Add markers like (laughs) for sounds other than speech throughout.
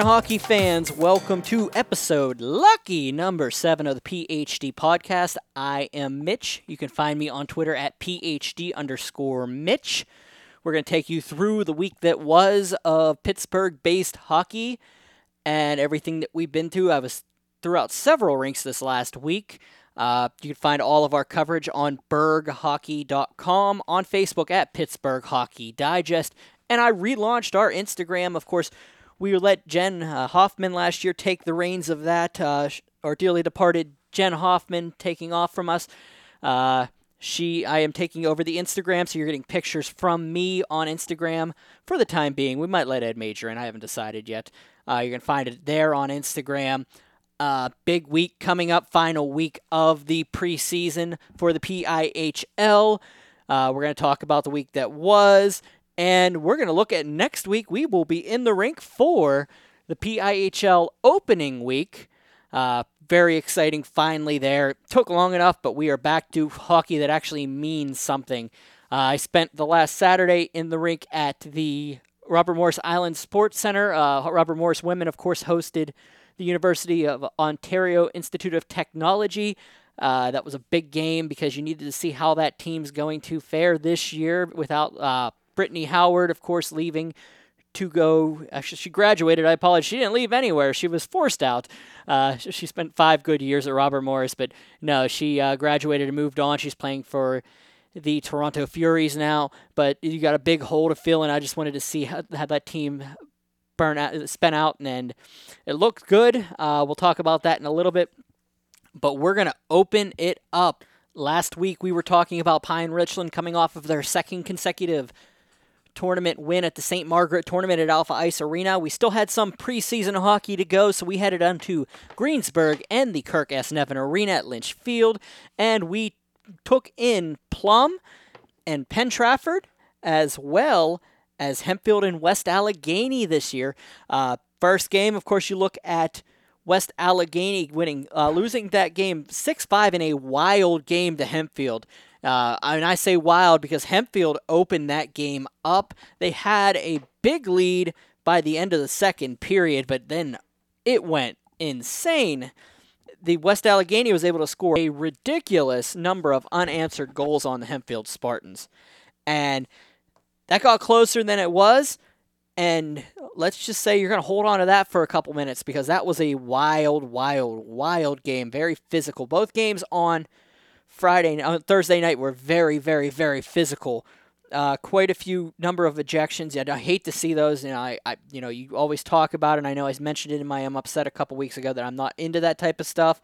Hockey fans. Welcome to episode lucky number seven of the PhD podcast. I am Mitch. You can find me on Twitter at PhD underscore Mitch. We're going to take you through the week that was of Pittsburgh based hockey and everything that we've been through. I was throughout several rinks this last week. Uh, you can find all of our coverage on berghockey.com, on Facebook at Pittsburgh Hockey Digest, and I relaunched our Instagram. Of course, we let Jen uh, Hoffman last year take the reins of that, uh, our dearly departed Jen Hoffman taking off from us. Uh, she, I am taking over the Instagram, so you're getting pictures from me on Instagram for the time being. We might let Ed Major in, I haven't decided yet. Uh, you can find it there on Instagram. Uh, big week coming up, final week of the preseason for the PIHL. Uh, we're going to talk about the week that was, and we're going to look at next week. We will be in the rink for the PIHL opening week. Uh, very exciting, finally, there. Took long enough, but we are back to hockey that actually means something. Uh, I spent the last Saturday in the rink at the Robert Morris Island Sports Center. Uh, Robert Morris Women, of course, hosted the University of Ontario Institute of Technology. Uh, that was a big game because you needed to see how that team's going to fare this year without uh, Brittany Howard, of course, leaving to go. Actually, she graduated. I apologize. She didn't leave anywhere. She was forced out. Uh, she spent five good years at Robert Morris, but no, she uh, graduated and moved on. She's playing for the Toronto Furies now. But you got a big hole to fill, and I just wanted to see how, how that team burn out, spent out, and it looked good. Uh, we'll talk about that in a little bit. But we're gonna open it up. Last week we were talking about Pine Richland coming off of their second consecutive tournament win at the St. Margaret tournament at Alpha Ice Arena. We still had some preseason hockey to go, so we headed on to Greensburg and the Kirk S. Nevin Arena at Lynch Field, and we took in Plum and Penn Trafford as well as Hempfield and West Allegheny this year. Uh, first game, of course, you look at West Allegheny winning, uh, losing that game 6 5 in a wild game to Hempfield. Uh, and I say wild because Hempfield opened that game up. They had a big lead by the end of the second period, but then it went insane. The West Allegheny was able to score a ridiculous number of unanswered goals on the Hempfield Spartans. And that got closer than it was. And let's just say you're going to hold on to that for a couple minutes because that was a wild, wild, wild game. Very physical. Both games on Friday, on Thursday night were very, very, very physical. Uh, quite a few number of ejections. I hate to see those. Know, I, I, you know, you always talk about it. And I know I mentioned it in my I'm upset a couple weeks ago that I'm not into that type of stuff.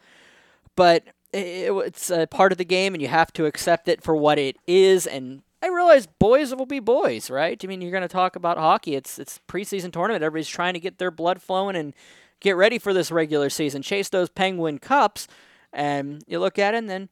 But it, it's a part of the game, and you have to accept it for what it is. And I realize boys will be boys, right? I mean, you're going to talk about hockey. It's it's preseason tournament. Everybody's trying to get their blood flowing and get ready for this regular season. Chase those Penguin Cups, and you look at it, and then,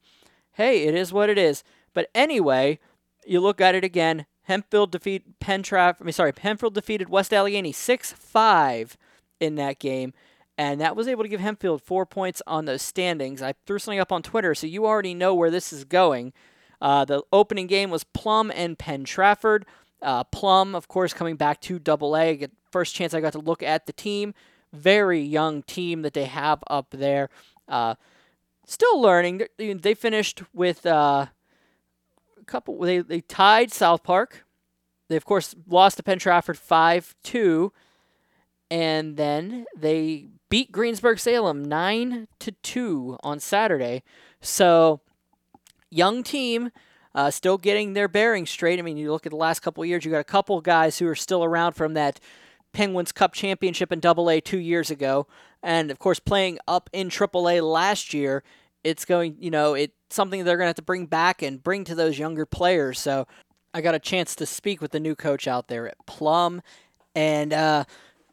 hey, it is what it is. But anyway, you look at it again. Hempfield defeat Pentraff. I mean, sorry, Hempfield defeated West Allegheny six five in that game. And that was able to give Hempfield four points on those standings. I threw something up on Twitter, so you already know where this is going. Uh, the opening game was Plum and Penn Trafford. Uh, Plum, of course, coming back to Double A. First chance I got to look at the team. Very young team that they have up there. Uh, still learning. They finished with uh, a couple. They they tied South Park. They of course lost to Penn Trafford five two, and then they beat Greensburg Salem nine to two on Saturday. So young team, uh, still getting their bearings straight. I mean, you look at the last couple years, you got a couple guys who are still around from that Penguins Cup championship in Double A two years ago, and of course playing up in Triple A last year. It's going, you know, it's something they're going to have to bring back and bring to those younger players. So I got a chance to speak with the new coach out there at Plum, and uh,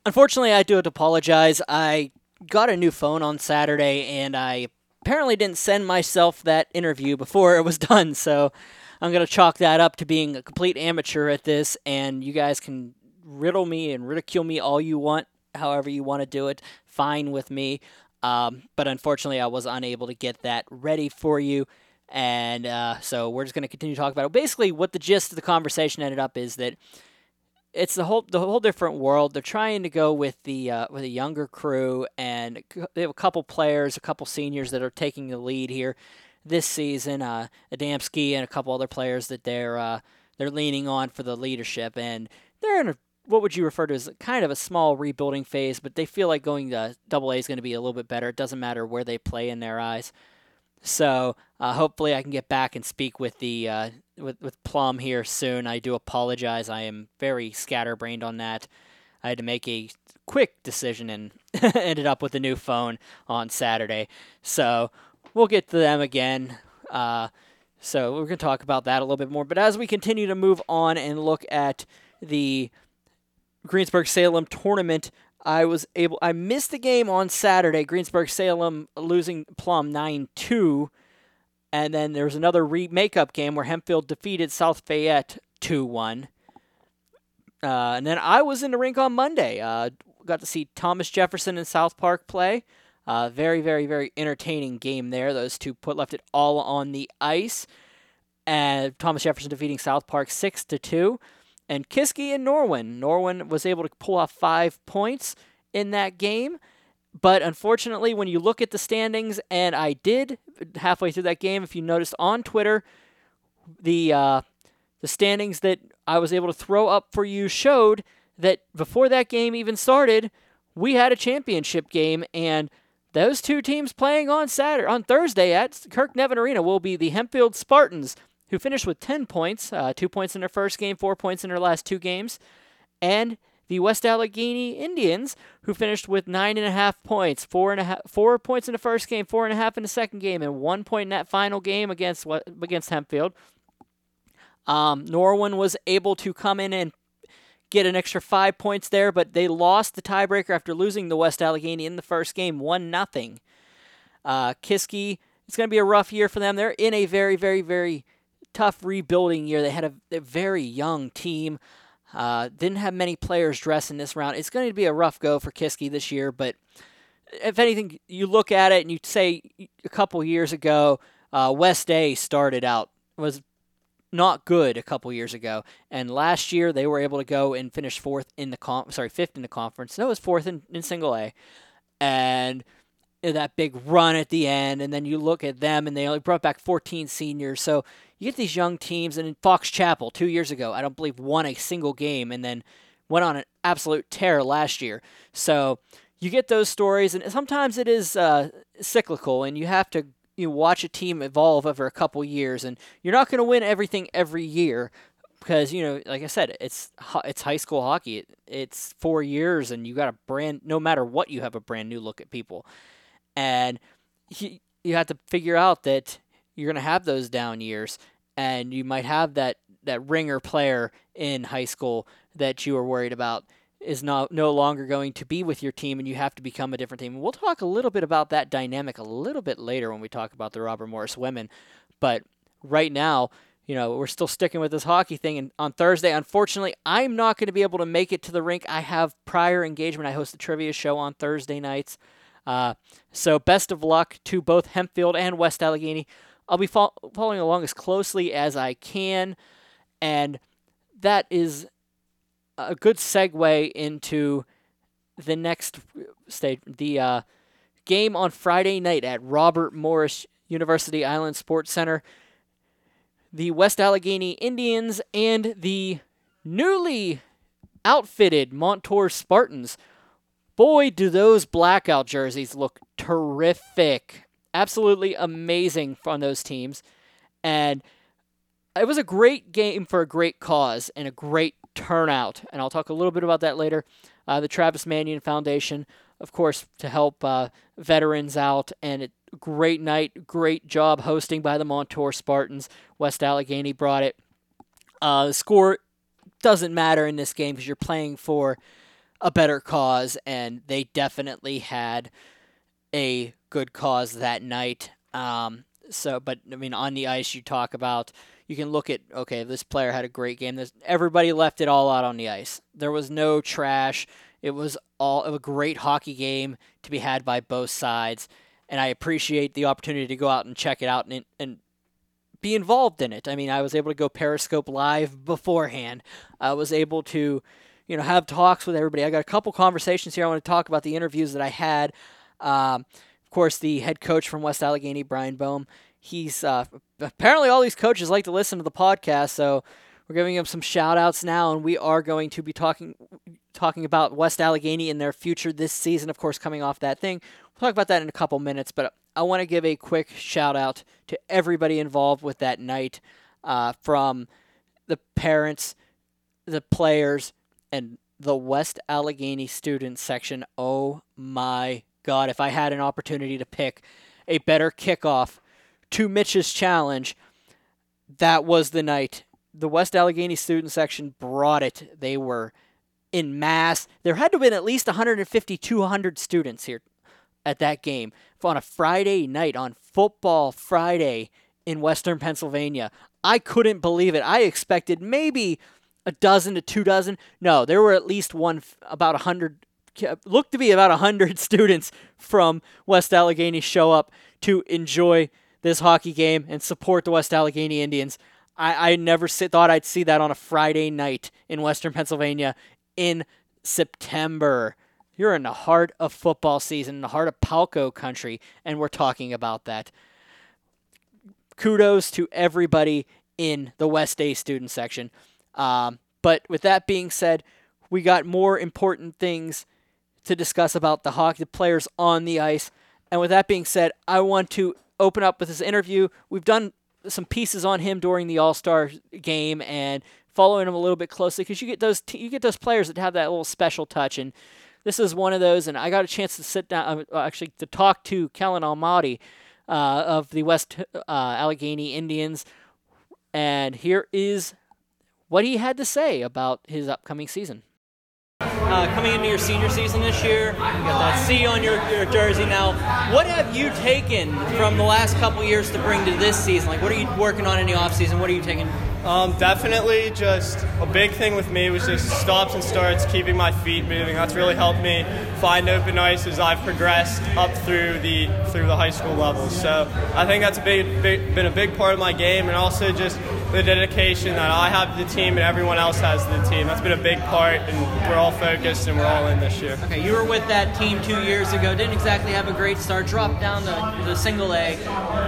unfortunately, I do have to apologize. I got a new phone on Saturday, and I apparently didn't send myself that interview before it was (laughs) done, so I'm going to chalk that up to being a complete amateur at this, and you guys can riddle me and ridicule me all you want, however you want to do it, fine with me. Um, but unfortunately, I was unable to get that ready for you. And uh, so we're just going to continue to talk about it. Basically, what the gist of the conversation ended up is that it's the whole the whole different world. They're trying to go with the uh, with a younger crew, and they have a couple players, a couple seniors that are taking the lead here this season. Uh, Adamski and a couple other players that they're uh, they're leaning on for the leadership, and they're in a what would you refer to as kind of a small rebuilding phase, but they feel like going to Double A is going to be a little bit better. It doesn't matter where they play in their eyes. So uh, hopefully I can get back and speak with the uh, with with Plum here soon. I do apologize. I am very scatterbrained on that. I had to make a quick decision and (laughs) ended up with a new phone on Saturday. So we'll get to them again. Uh, so we're going to talk about that a little bit more. But as we continue to move on and look at the Greensburg Salem tournament, I was able. I missed the game on Saturday. Greensburg Salem losing Plum nine two, and then there was another re- makeup game where Hempfield defeated South Fayette two one. Uh, and then I was in the rink on Monday. Uh, got to see Thomas Jefferson and South Park play. Uh, very, very, very entertaining game there. Those two put left it all on the ice. And Thomas Jefferson defeating South Park six to two and Kiski and Norwin. Norwin was able to pull off five points in that game. But unfortunately, when you look at the standings, and I did halfway through that game, if you noticed on Twitter, the uh, the standings that I was able to throw up for you showed that before that game even started, we had a championship game, and those two teams playing on Saturday on Thursday at Kirk Nevin Arena will be the Hempfield Spartans who finished with 10 points, uh, two points in their first game, four points in their last two games, and the West Allegheny Indians, who finished with nine and a half points, four and a half, four points in the first game, four and a half in the second game, and one point in that final game against against Hempfield. Um, Norwin was able to come in and get an extra five points there, but they lost the tiebreaker after losing the West Allegheny in the first game, one nothing. Uh, Kiski, it's going to be a rough year for them. They're in a very, very, very tough rebuilding year. They had a, a very young team. Uh, didn't have many players dressed in this round. It's going to be a rough go for Kiski this year, but if anything, you look at it and you say a couple years ago, uh, West A started out was not good a couple years ago, and last year they were able to go and finish fourth in the con- sorry fifth in the conference. No, it was fourth in, in single A, and that big run at the end. And then you look at them, and they only brought back 14 seniors. So you get these young teams, and in Fox Chapel two years ago, I don't believe won a single game, and then went on an absolute tear last year. So you get those stories, and sometimes it is uh, cyclical, and you have to you know, watch a team evolve over a couple years, and you're not going to win everything every year because you know, like I said, it's it's high school hockey. It, it's four years, and you got a brand. No matter what, you have a brand new look at people, and you, you have to figure out that you're going to have those down years, and you might have that that ringer player in high school that you are worried about is not no longer going to be with your team, and you have to become a different team. We'll talk a little bit about that dynamic a little bit later when we talk about the Robert Morris women, but right now. You know, we're still sticking with this hockey thing. And on Thursday, unfortunately, I'm not going to be able to make it to the rink. I have prior engagement. I host a trivia show on Thursday nights. Uh, so, best of luck to both Hempfield and West Allegheny. I'll be fo- following along as closely as I can, and that is a good segue into the next stage, the uh, game on Friday night at Robert Morris University Island Sports Center. The West Allegheny Indians and the newly outfitted Montour Spartans. Boy, do those blackout jerseys look terrific absolutely amazing on those teams. And it was a great game for a great cause and a great turnout. And I'll talk a little bit about that later. Uh, the Travis Manion Foundation, of course, to help uh, veterans out. And great night, great job hosting by the Montour Spartans. West Allegheny brought it. Uh, the score doesn't matter in this game because you're playing for a better cause, and they definitely had a good cause that night. Um, so, but I mean, on the ice, you talk about you can look at okay, this player had a great game. This, everybody left it all out on the ice. There was no trash. It was all a great hockey game to be had by both sides, and I appreciate the opportunity to go out and check it out and and be involved in it. I mean, I was able to go Periscope live beforehand. I was able to you know, have talks with everybody. I got a couple conversations here. I want to talk about the interviews that I had. Um, of course, the head coach from West Allegheny, Brian Boehm. He's uh, apparently all these coaches like to listen to the podcast, so we're giving him some shout outs now, and we are going to be talking talking about West Allegheny and their future this season, of course, coming off that thing. We'll talk about that in a couple minutes, but I want to give a quick shout out to everybody involved with that night uh, from the parents, the players, and the West Allegheny student section. Oh my God, if I had an opportunity to pick a better kickoff to Mitch's challenge, that was the night. The West Allegheny student section brought it. They were in mass. There had to have been at least 150, 200 students here at that game on a Friday night, on Football Friday in Western Pennsylvania. I couldn't believe it. I expected maybe a dozen to two dozen. No, there were at least one, about a hundred, looked to be about a hundred (laughs) students from West Allegheny show up to enjoy this hockey game and support the West Allegheny Indians. I, I never sit, thought I'd see that on a Friday night in Western Pennsylvania in September. You're in the heart of football season, in the heart of Palco country, and we're talking about that. Kudos to everybody in the West A student section. Um, but with that being said, we got more important things to discuss about the hockey players on the ice. And with that being said, I want to open up with this interview. We've done some pieces on him during the All Star game and following him a little bit closely because you get those t- you get those players that have that little special touch and this is one of those and I got a chance to sit down uh, actually to talk to Kellen Almady uh, of the West uh, Allegheny Indians and here is what he had to say about his upcoming season. Uh, coming into your senior season this year, you got that C on your, your jersey now. What have you taken from the last couple years to bring to this season? Like, what are you working on in the off season? What are you taking? Um, definitely, just a big thing with me was just stops and starts, keeping my feet moving. That's really helped me find open ice as I've progressed up through the through the high school levels. So I think that's a big, big been a big part of my game, and also just the dedication that I have to the team and everyone else has to the team. That's been a big part, and we're all focused and we're all in this year. Okay, you were with that team two years ago. Didn't exactly have a great start. Dropped down the, the single A,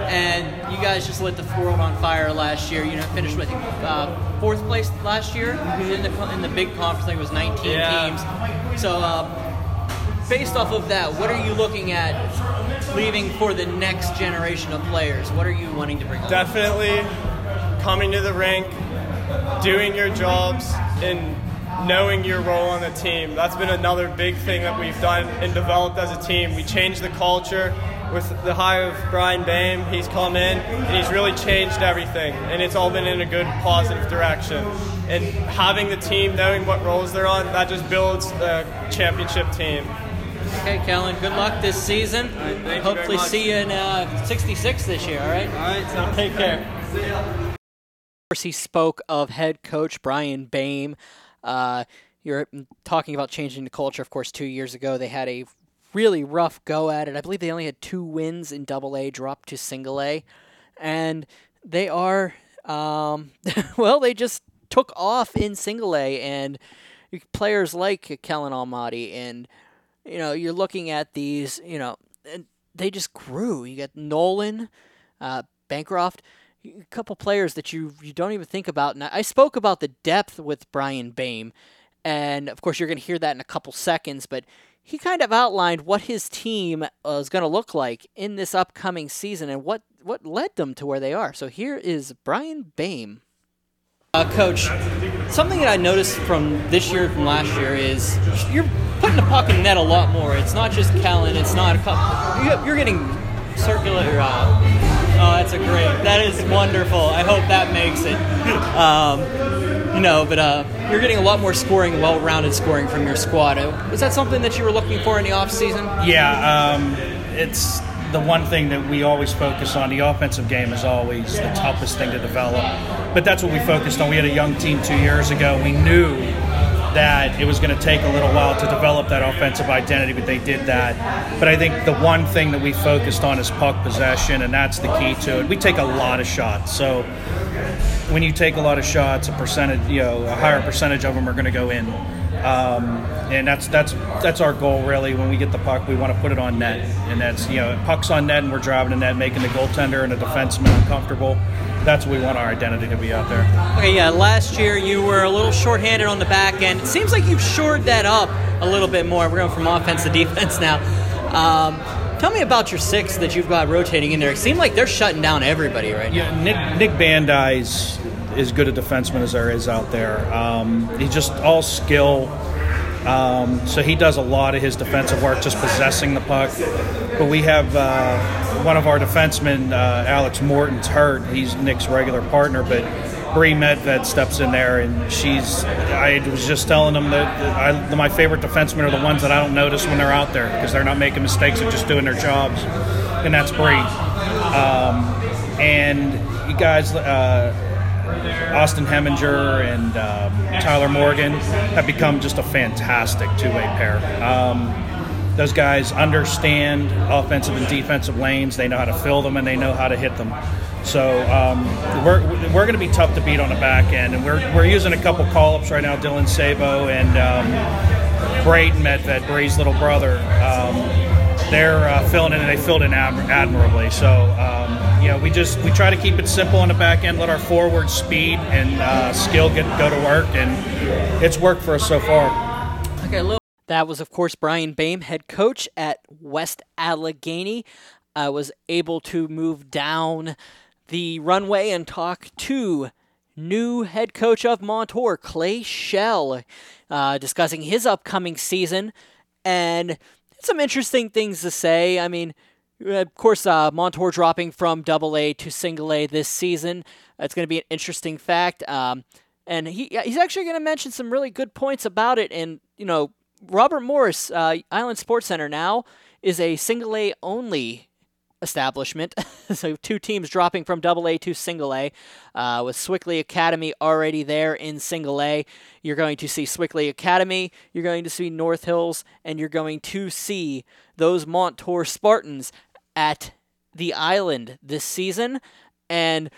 and you guys just lit the world on fire last year. You know, finished with uh, fourth place last year mm-hmm. in the in the big conference. I think it was 19 yeah. teams. So. Uh, based off of that, what are you looking at leaving for the next generation of players? What are you wanting to bring? Definitely coming to the rink, doing your jobs, and knowing your role on the team. That's been another big thing that we've done and developed as a team. We changed the culture with the hire of Brian Boehm. He's come in and he's really changed everything, and it's all been in a good, positive direction. And having the team, knowing what roles they're on, that just builds a championship team. Okay, Kellen, good luck this season. Right, Hopefully, you see you in uh, 66 this year, all right? All right, so take care. He spoke of head coach Brian Boehm. Uh, you're talking about changing the culture. Of course, two years ago they had a really rough go at it. I believe they only had two wins in Double A, dropped to Single A, and they are um, (laughs) well. They just took off in Single A, and players like Kellen Almady, and you know you're looking at these, you know, and they just grew. You got Nolan, uh, Bancroft a couple players that you you don't even think about. And I spoke about the depth with Brian Boehm, and of course you're going to hear that in a couple seconds. But he kind of outlined what his team is going to look like in this upcoming season and what what led them to where they are. So here is Brian Boehm. Uh, Coach, something that I noticed from this year from last year is you're putting the puck in net a lot more. It's not just Kellen. It's not a couple. You're getting circular. Uh, Oh, that's a great. That is wonderful. I hope that makes it. (laughs) Um, you know, but uh, you're getting a lot more scoring, well-rounded scoring from your squad. Was that something that you were looking for in the off season? Yeah, um, it's the one thing that we always focus on. The offensive game is always the toughest thing to develop, but that's what we focused on. We had a young team two years ago. We knew that it was going to take a little while to develop that offensive identity, but they did that. But I think the one thing that we focused on is puck possession, and that's the key to it. We take a lot of shots, so when you take a lot of shots, a percentage, you know, a higher percentage of them are going to go in. Um, and that's that's that's our goal really. When we get the puck, we want to put it on net, and that's you know pucks on net, and we're driving the net, making the goaltender and the defenseman uncomfortable. That's what we want our identity to be out there. Okay, yeah. Last year you were a little shorthanded on the back end. It seems like you've shored that up a little bit more. We're going from offense to defense now. Um, tell me about your six that you've got rotating in there. It seems like they're shutting down everybody right now. Yeah, Nick Nick Bandai's as good a defenseman as there is out there. Um, he's just all skill. Um, so he does a lot of his defensive work just possessing the puck. But we have uh, one of our defensemen, uh, Alex Morton's hurt. He's Nick's regular partner, but Bree Medved steps in there, and she's. I was just telling them that I, my favorite defensemen are the ones that I don't notice when they're out there because they're not making mistakes; they're just doing their jobs, and that's Bree. Um, and you guys. Uh, Austin Heminger and um, Tyler Morgan have become just a fantastic two-way pair. Um, those guys understand offensive and defensive lanes. They know how to fill them and they know how to hit them. So um, we're, we're going to be tough to beat on the back end, and we're, we're using a couple call-ups right now. Dylan Sabo and um, Brayton Medved, Bray's little brother. Um, they're uh, filling in, and they filled in admirably. So um, you know, we just we try to keep it simple on the back end, let our forward speed and uh, skill get go to work, and it's worked for us so far. Okay, that was of course Brian Boehm, head coach at West Allegheny. I was able to move down the runway and talk to new head coach of Montour, Clay Shell, uh, discussing his upcoming season and some interesting things to say. I mean, of course, uh, Montour dropping from Double A to Single A this season. It's going to be an interesting fact. Um, and he he's actually going to mention some really good points about it. And you know, Robert Morris uh, Island Sports Center now is a Single A only establishment. (laughs) so two teams dropping from Double A to Single A, uh, with Sewickley Academy already there in Single A. You're going to see Sewickley Academy, you're going to see North Hills, and you're going to see those Montour Spartans at the island this season. And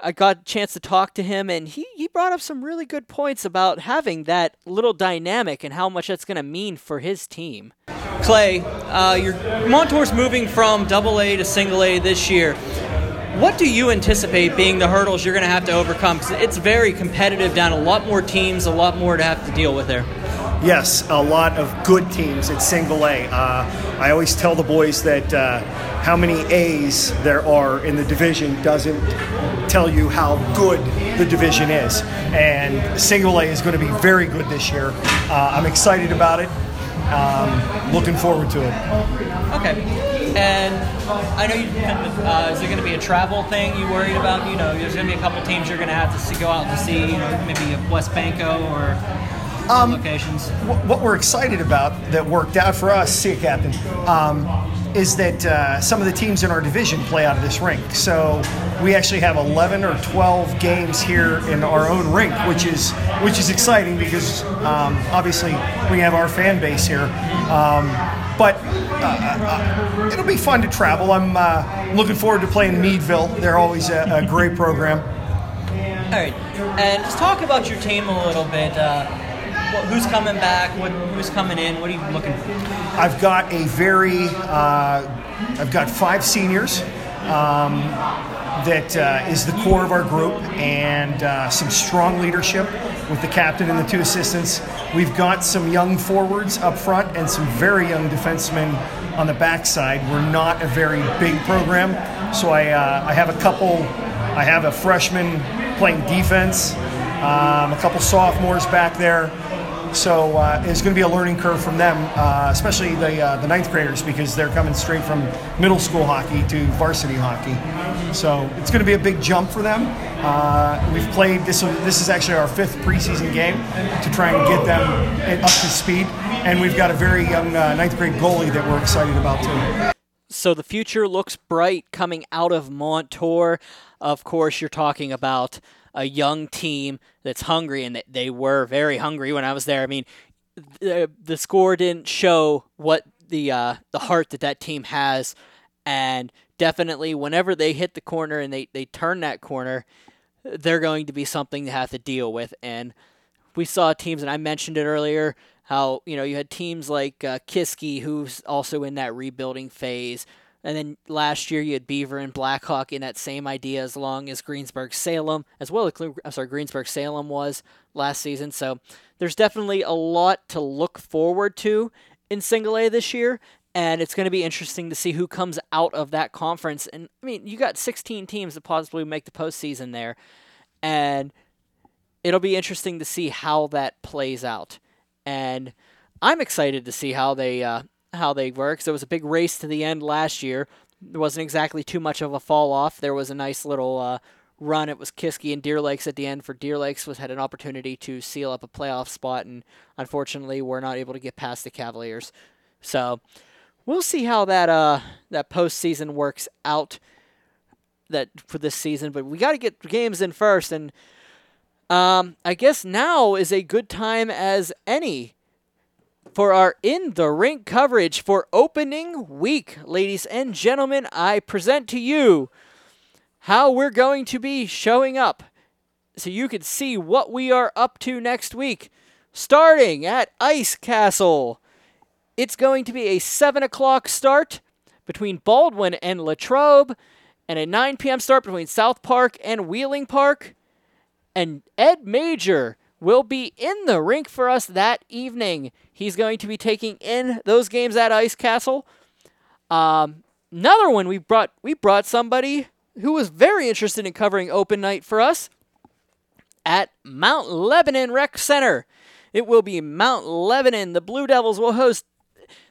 I got a chance to talk to him, and he, he brought up some really good points about having that little dynamic and how much that's going to mean for his team. Clay, uh, your Montour's moving from Double A to Single A this year. What do you anticipate being the hurdles you're going to have to overcome? Because it's very competitive down a lot more teams, a lot more to have to deal with there. Yes, a lot of good teams at Single A. Uh, I always tell the boys that uh, how many A's there are in the division doesn't tell you how good the division is. And Single A is going to be very good this year. Uh, I'm excited about it. Um, looking forward to it. Okay. And I know you. Uh, is there going to be a travel thing you worried about? You know, there's going to be a couple teams you're going to have to go out to see. You know, maybe West Banco or um, locations. What we're excited about that worked out for us, see it, Captain, um, is that uh, some of the teams in our division play out of this rink. So we actually have 11 or 12 games here in our own rink, which is which is exciting because um, obviously we have our fan base here. Um, but uh, uh, it'll be fun to travel. I'm uh, looking forward to playing Meadville. They're always a, a, great program. All right, and let's talk about your team a little bit. Who's coming back? What, who's coming in? What are you looking for? I've got a very, uh, I've got five seniors. Um, that uh, is the core of our group and uh, some strong leadership with the captain and the two assistants. We've got some young forwards up front and some very young defensemen on the backside. We're not a very big program, so I, uh, I have a couple. I have a freshman playing defense, um, a couple sophomores back there. So uh, it's going to be a learning curve from them, uh, especially the uh, the ninth graders because they're coming straight from middle school hockey to varsity hockey. So it's going to be a big jump for them. Uh, we've played this. This is actually our fifth preseason game to try and get them up to speed, and we've got a very young uh, ninth grade goalie that we're excited about too. So the future looks bright coming out of Montour. Of course, you're talking about a young team that's hungry, and they were very hungry when I was there. I mean, the, the score didn't show what the uh, the heart that that team has, and definitely whenever they hit the corner and they, they turn that corner, they're going to be something to have to deal with. And we saw teams, and I mentioned it earlier, how you know you had teams like uh, Kiski, who's also in that rebuilding phase, and then last year you had Beaver and Blackhawk in that same idea, as long as Greensburg Salem, as well as I'm sorry Greensburg Salem was last season. So there's definitely a lot to look forward to in Single A this year, and it's going to be interesting to see who comes out of that conference. And I mean, you got 16 teams that possibly make the postseason there, and it'll be interesting to see how that plays out. And I'm excited to see how they uh, how they work. So it was a big race to the end last year. There wasn't exactly too much of a fall off. There was a nice little uh, run. It was Kiski and Deer Lakes at the end. For Deer Lakes was had an opportunity to seal up a playoff spot, and unfortunately, we're not able to get past the Cavaliers. So we'll see how that uh that postseason works out. That for this season, but we got to get games in first, and um, I guess now is a good time as any for our in the rink coverage for opening week. Ladies and gentlemen, I present to you how we're going to be showing up so you can see what we are up to next week. Starting at Ice Castle. It's going to be a 7 o'clock start between Baldwin and Latrobe, and a 9 p.m. start between South Park and Wheeling Park. And Ed Major will be in the rink for us that evening. He's going to be taking in those games at Ice Castle. Um, another one we brought we brought somebody who was very interested in covering open night for us at Mount Lebanon Rec Center. It will be Mount Lebanon. The Blue Devils will host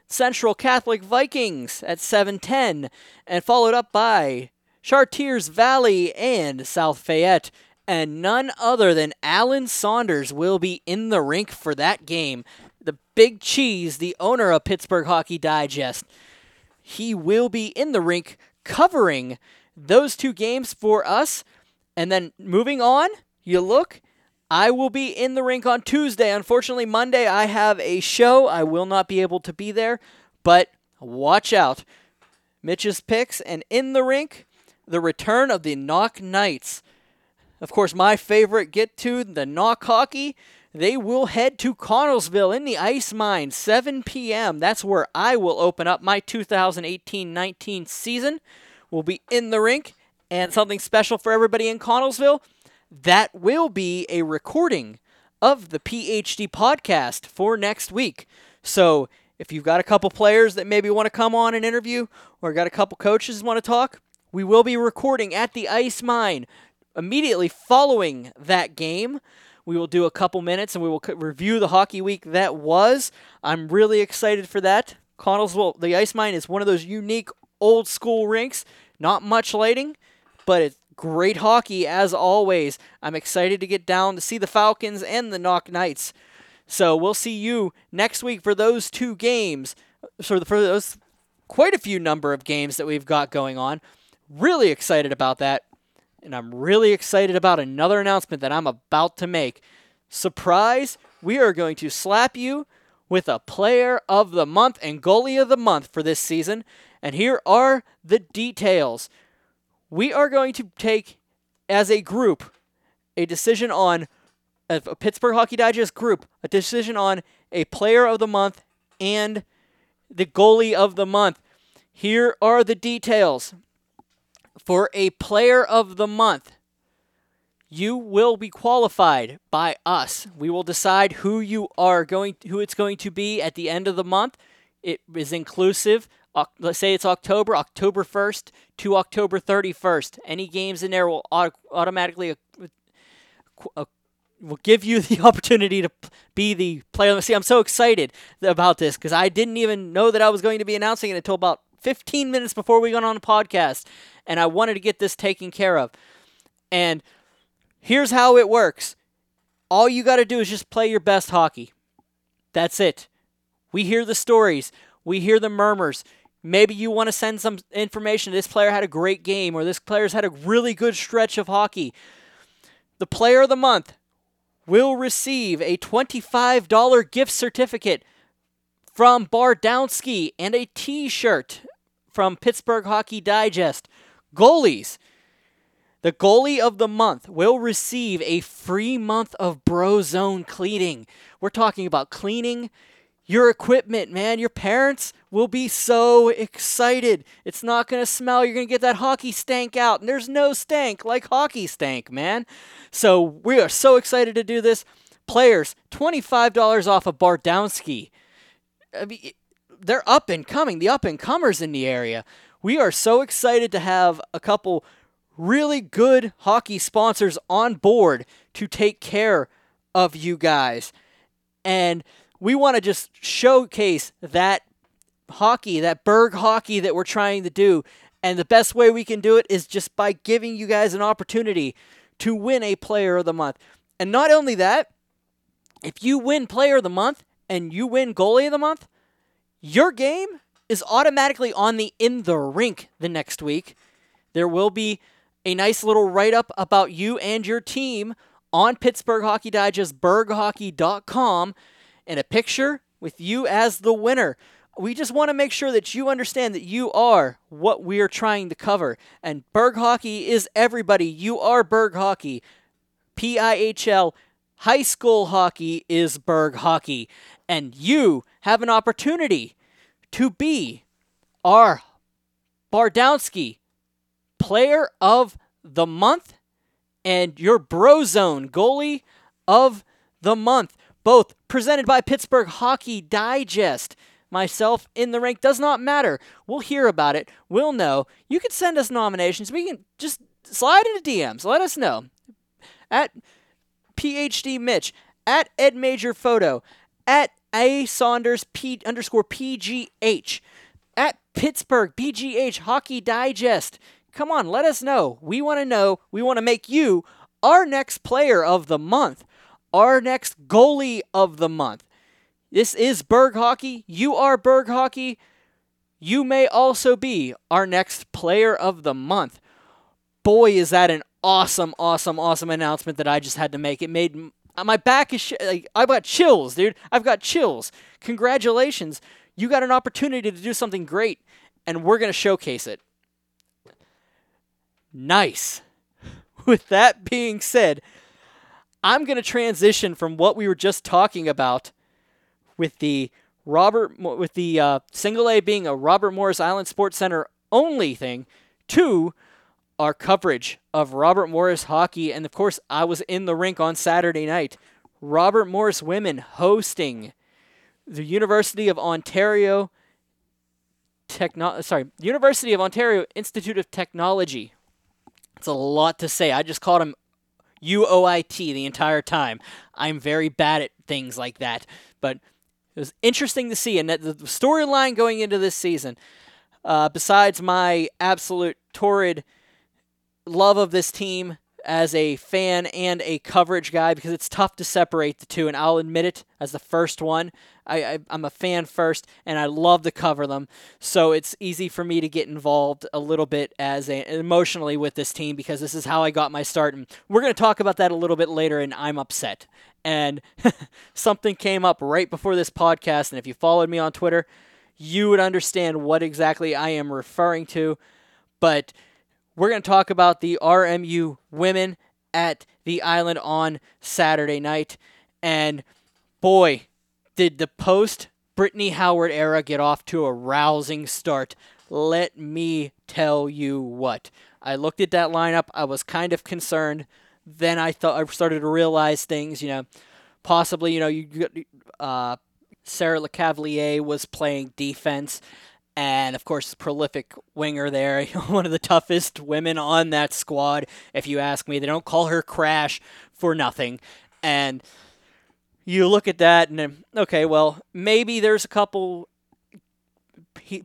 Central Catholic Vikings at 7:10 and followed up by Chartiers Valley and South Fayette and none other than Alan Saunders will be in the rink for that game. The Big Cheese, the owner of Pittsburgh Hockey Digest, he will be in the rink covering those two games for us. And then moving on, you look, I will be in the rink on Tuesday. Unfortunately, Monday I have a show. I will not be able to be there, but watch out. Mitch's picks and in the rink, the return of the Knock Knights. Of course, my favorite get to the Knock Hockey. They will head to Connellsville in the Ice Mine, 7 p.m. That's where I will open up my 2018-19 season. We'll be in the rink, and something special for everybody in Connellsville. That will be a recording of the PHD podcast for next week. So if you've got a couple players that maybe want to come on an interview, or got a couple coaches want to talk, we will be recording at the Ice Mine immediately following that game, we will do a couple minutes and we will review the hockey week that was. I'm really excited for that. Connellsville, the Ice Mine is one of those unique old school rinks. Not much lighting, but it's great hockey as always. I'm excited to get down to see the Falcons and the Knock Knights. So we'll see you next week for those two games. So for those quite a few number of games that we've got going on. Really excited about that and I'm really excited about another announcement that I'm about to make. Surprise! We are going to slap you with a player of the month and goalie of the month for this season. And here are the details. We are going to take, as a group, a decision on a Pittsburgh Hockey Digest group, a decision on a player of the month and the goalie of the month. Here are the details for a player of the month, you will be qualified by us. We will decide who you are going who it's going to be at the end of the month. It is inclusive. Let's say it's October, October 1st to October 31st. Any games in there will automatically uh, uh, will give you (laughs) the opportunity to be the player. See, I'm so excited about this because I didn't even know that I was going to be announcing it until about 15 minutes before we got on the podcast and I wanted to get this taken care of. And here's how it works all you got to do is just play your best hockey. That's it. We hear the stories, we hear the murmurs. Maybe you want to send some information. This player had a great game, or this player's had a really good stretch of hockey. The player of the month will receive a $25 gift certificate from Bardowski and a t shirt from Pittsburgh Hockey Digest. Goalies. The goalie of the month will receive a free month of Brozone cleaning. We're talking about cleaning your equipment, man. Your parents will be so excited. It's not going to smell. You're going to get that hockey stank out. And there's no stank like hockey stank, man. So we are so excited to do this. Players, $25 off of Bardowski. I mean, they're up and coming, the up and comers in the area. We are so excited to have a couple really good hockey sponsors on board to take care of you guys. And we want to just showcase that hockey, that Berg hockey that we're trying to do. And the best way we can do it is just by giving you guys an opportunity to win a player of the month. And not only that, if you win player of the month and you win goalie of the month, your game is automatically on the in the rink the next week. There will be a nice little write up about you and your team on Pittsburgh Hockey Digest, berghockey.com, and a picture with you as the winner. We just want to make sure that you understand that you are what we are trying to cover. And Berg Hockey is everybody. You are Berg Hockey. P I H L. High school hockey is Berg Hockey. And you have an opportunity to be our Bardowski Player of the Month and your Brozone Goalie of the Month. Both presented by Pittsburgh Hockey Digest. Myself in the rank does not matter. We'll hear about it. We'll know. You can send us nominations. We can just slide into DMs. Let us know. At PhD Mitch, at Ed Major Photo, at A Saunders P underscore PGH, at Pittsburgh BGH Hockey Digest. Come on, let us know. We want to know. We want to make you our next player of the month, our next goalie of the month. This is Berg Hockey. You are Berg Hockey. You may also be our next player of the month. Boy, is that an awesome, awesome, awesome announcement that I just had to make. It made my back is sh- like I've got chills, dude. I've got chills. Congratulations. You got an opportunity to do something great and we're going to showcase it. Nice. (laughs) With that being said, I'm going to transition from what we were just talking about with the Robert with the uh, single A being a Robert Morris Island Sports Center only thing to our coverage of Robert Morris hockey and of course I was in the rink on Saturday night. Robert Morris women hosting the University of Ontario Techno sorry, University of Ontario Institute of Technology. It's a lot to say. I just called him UOIT the entire time. I'm very bad at things like that, but it was interesting to see. And the storyline going into this season, uh, besides my absolute torrid love of this team as a fan and a coverage guy, because it's tough to separate the two, and I'll admit it as the first one. I, I, am a fan first, and I love to cover them. So it's easy for me to get involved a little bit as a, emotionally with this team because this is how I got my start. And we're going to talk about that a little bit later, and I'm upset. And (laughs) something came up right before this podcast, and if you followed me on Twitter, you would understand what exactly I am referring to. But we're going to talk about the RMU women at the island on Saturday night. And boy, did the post Brittany Howard era get off to a rousing start. Let me tell you what. I looked at that lineup. I was kind of concerned. Then I thought I started to realize things. You know, possibly you know you uh, Sarah Lecavalier was playing defense, and of course prolific winger there, (laughs) one of the toughest women on that squad. If you ask me, they don't call her Crash for nothing, and you look at that and okay, well, maybe there's a couple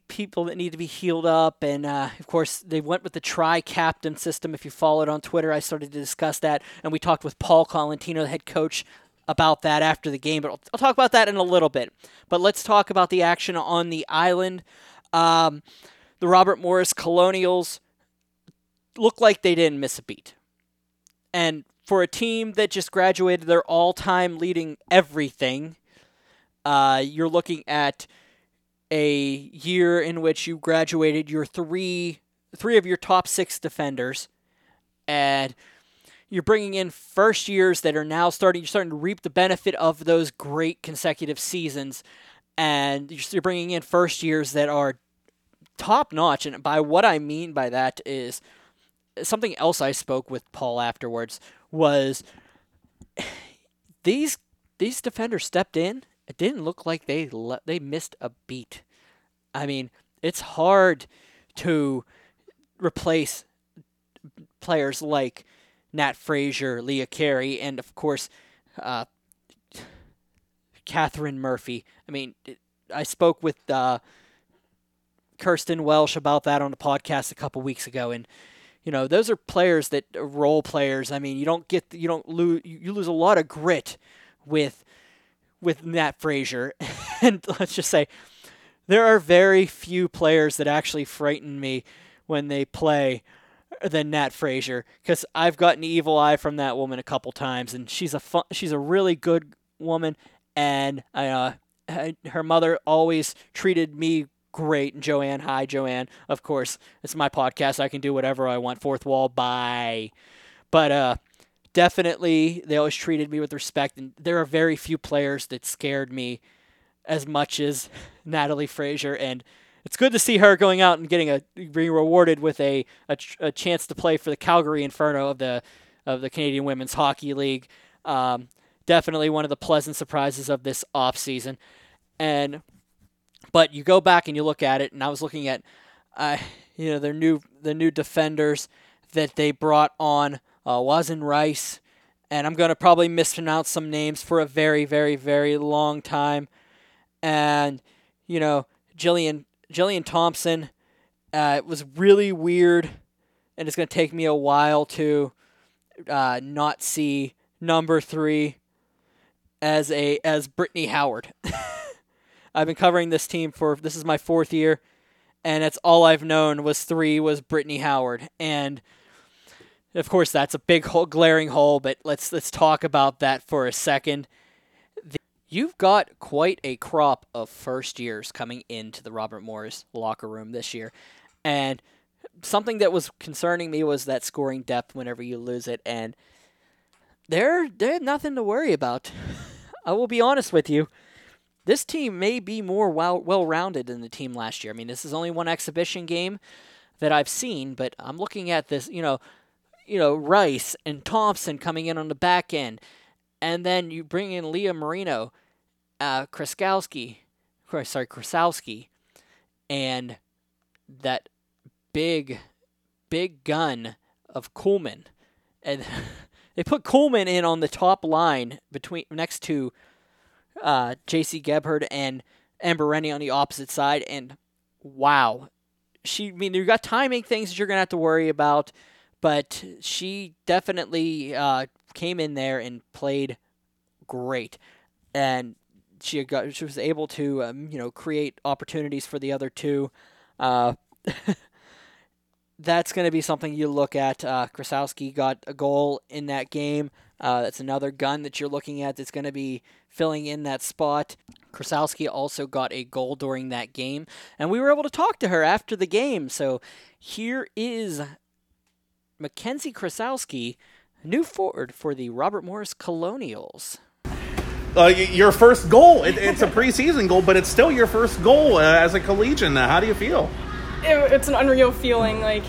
people that need to be healed up, and uh, of course they went with the tri-captain system. If you followed on Twitter, I started to discuss that, and we talked with Paul Colantino, the head coach, about that after the game. But I'll, I'll talk about that in a little bit. But let's talk about the action on the island. Um, the Robert Morris Colonials look like they didn't miss a beat, and for a team that just graduated their all-time leading everything, uh, you're looking at a year in which you graduated your three three of your top six defenders, and you're bringing in first years that are now starting. You're starting to reap the benefit of those great consecutive seasons, and you're bringing in first years that are top notch. And by what I mean by that is something else I spoke with Paul afterwards was (sighs) these these defenders stepped in. It didn't look like they le- they missed a beat. I mean, it's hard to replace players like Nat Frazier, Leah Carey, and of course, uh, Katherine Murphy. I mean, I spoke with uh, Kirsten Welsh about that on the podcast a couple weeks ago, and you know, those are players that are role players. I mean, you don't get you don't lose you lose a lot of grit with with Nat Frazier, (laughs) and let's just say there are very few players that actually frighten me when they play than Nat Frazier because I've gotten evil eye from that woman a couple times, and she's a she's a really good woman, and uh, her mother always treated me great. Joanne, hi Joanne. Of course, it's my podcast. I can do whatever I want. Fourth wall, bye. But uh, definitely, they always treated me with respect, and there are very few players that scared me as much as (laughs) Natalie Frazier and it's good to see her going out and getting a being rewarded with a, a, a chance to play for the Calgary Inferno of the of the Canadian Women's Hockey League. Um, definitely one of the pleasant surprises of this off season. And but you go back and you look at it, and I was looking at, uh, you know, their new the new defenders that they brought on uh, Wazin Rice, and I'm going to probably mispronounce some names for a very, very, very long time. And you know, Jillian Jillian Thompson. Uh, it was really weird, and it's going to take me a while to uh, not see number three as a as Brittany Howard. (laughs) I've been covering this team for this is my fourth year, and it's all I've known was three was Brittany Howard, and of course that's a big hole, glaring hole. But let's let's talk about that for a second. You've got quite a crop of first years coming into the Robert Morris locker room this year. And something that was concerning me was that scoring depth whenever you lose it. And they're, they're nothing to worry about. (laughs) I will be honest with you. This team may be more well well rounded than the team last year. I mean, this is only one exhibition game that I've seen, but I'm looking at this, you know, you know, Rice and Thompson coming in on the back end and then you bring in Leah Marino, uh, Kraskowski, sorry, Krasowski, and that big, big gun of Coleman, and (laughs) they put Coleman in on the top line between next to uh, Jaycee Gebhard and Amber Rennie on the opposite side, and wow, she. I mean, you got timing things that you're gonna have to worry about, but she definitely uh, came in there and played great, and she got she was able to um, you know create opportunities for the other two. Uh, (laughs) that's going to be something you look at. Uh, Krasowski got a goal in that game. Uh, that's another gun that you're looking at that's going to be filling in that spot. Krasowski also got a goal during that game, and we were able to talk to her after the game. So here is Mackenzie Krasowski, new forward for the Robert Morris Colonials. Uh, your first goal. It, it's a preseason goal, but it's still your first goal uh, as a collegian. Uh, how do you feel? It, it's an unreal feeling. Like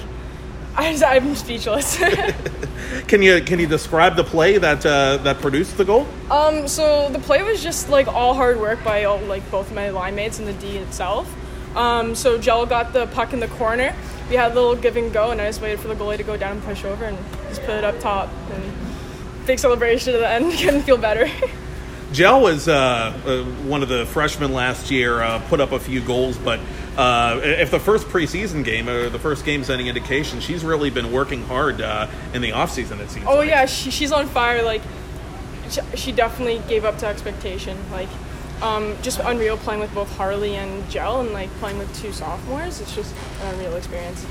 I am speechless. (laughs) can you can you describe the play that uh, that produced the goal? Um, so the play was just like all hard work by all like both my line mates and the D itself. Um, so Gel got the puck in the corner. We had a little give and go, and I just waited for the goalie to go down and push over, and just put it up top. And big celebration at the end. (laughs) Couldn't feel better. (laughs) Gel was uh, uh, one of the freshmen last year, uh, put up a few goals, but uh, if the first preseason game or the first game's any indication, she's really been working hard uh, in the offseason, it seems. Oh, like. yeah, she, she's on fire. Like, she definitely gave up to expectation. Like, um, just unreal playing with both Harley and Gel and like playing with two sophomores. It's just an unreal experience.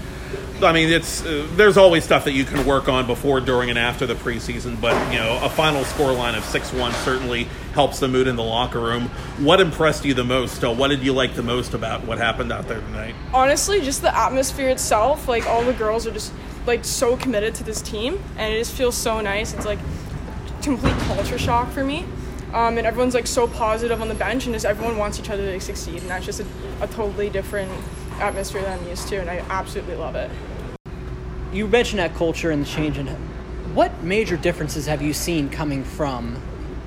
I mean, it's uh, there's always stuff that you can work on before, during, and after the preseason. But you know, a final score line of six one certainly helps the mood in the locker room. What impressed you the most? Uh, what did you like the most about what happened out there tonight? Honestly, just the atmosphere itself. Like all the girls are just like so committed to this team, and it just feels so nice. It's like complete culture shock for me. Um, and everyone's like so positive on the bench, and just everyone wants each other to succeed, and that's just a, a totally different atmosphere that I'm used to, and I absolutely love it. You mentioned that culture and the change in what major differences have you seen coming from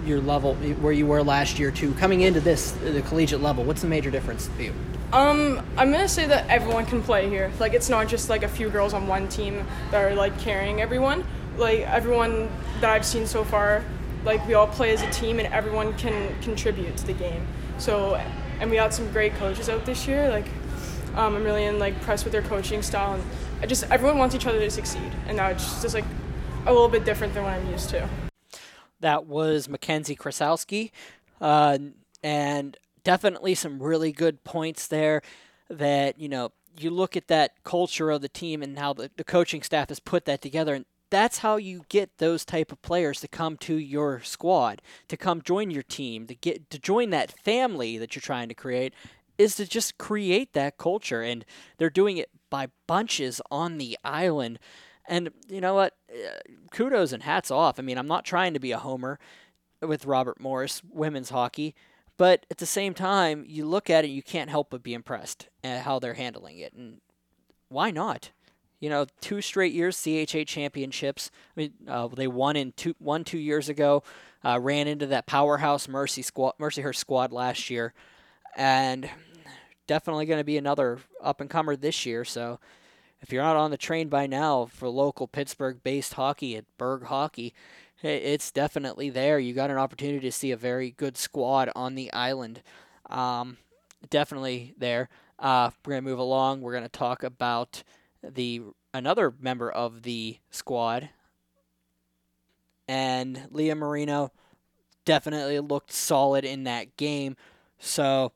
your level where you were last year to coming into this the collegiate level? What's the major difference for you? Um, I'm gonna say that everyone can play here. Like it's not just like a few girls on one team that are like carrying everyone. Like everyone that I've seen so far like we all play as a team and everyone can contribute to the game. So, and we had some great coaches out this year. Like, um, I'm really in, like impressed with their coaching style, and I just everyone wants each other to succeed, and now it's just like a little bit different than what I'm used to. That was Mackenzie Krasowski, uh, and definitely some really good points there. That you know, you look at that culture of the team and how the, the coaching staff has put that together, and that's how you get those type of players to come to your squad, to come join your team, to get to join that family that you're trying to create is to just create that culture and they're doing it by bunches on the island. And you know what? Uh, kudos and hats off. I mean, I'm not trying to be a homer with Robert Morris women's hockey, but at the same time, you look at it, you can't help but be impressed at how they're handling it. And why not? you know, two straight years CHA championships. I mean, uh, they won in two, one two years ago. Uh, ran into that powerhouse Mercy squad, Mercyhurst squad last year, and definitely going to be another up and comer this year. So, if you're not on the train by now for local Pittsburgh-based hockey at Berg Hockey, it's definitely there. You got an opportunity to see a very good squad on the island. Um, definitely there. Uh, we're gonna move along. We're gonna talk about the another member of the squad, and Leah Marino definitely looked solid in that game. So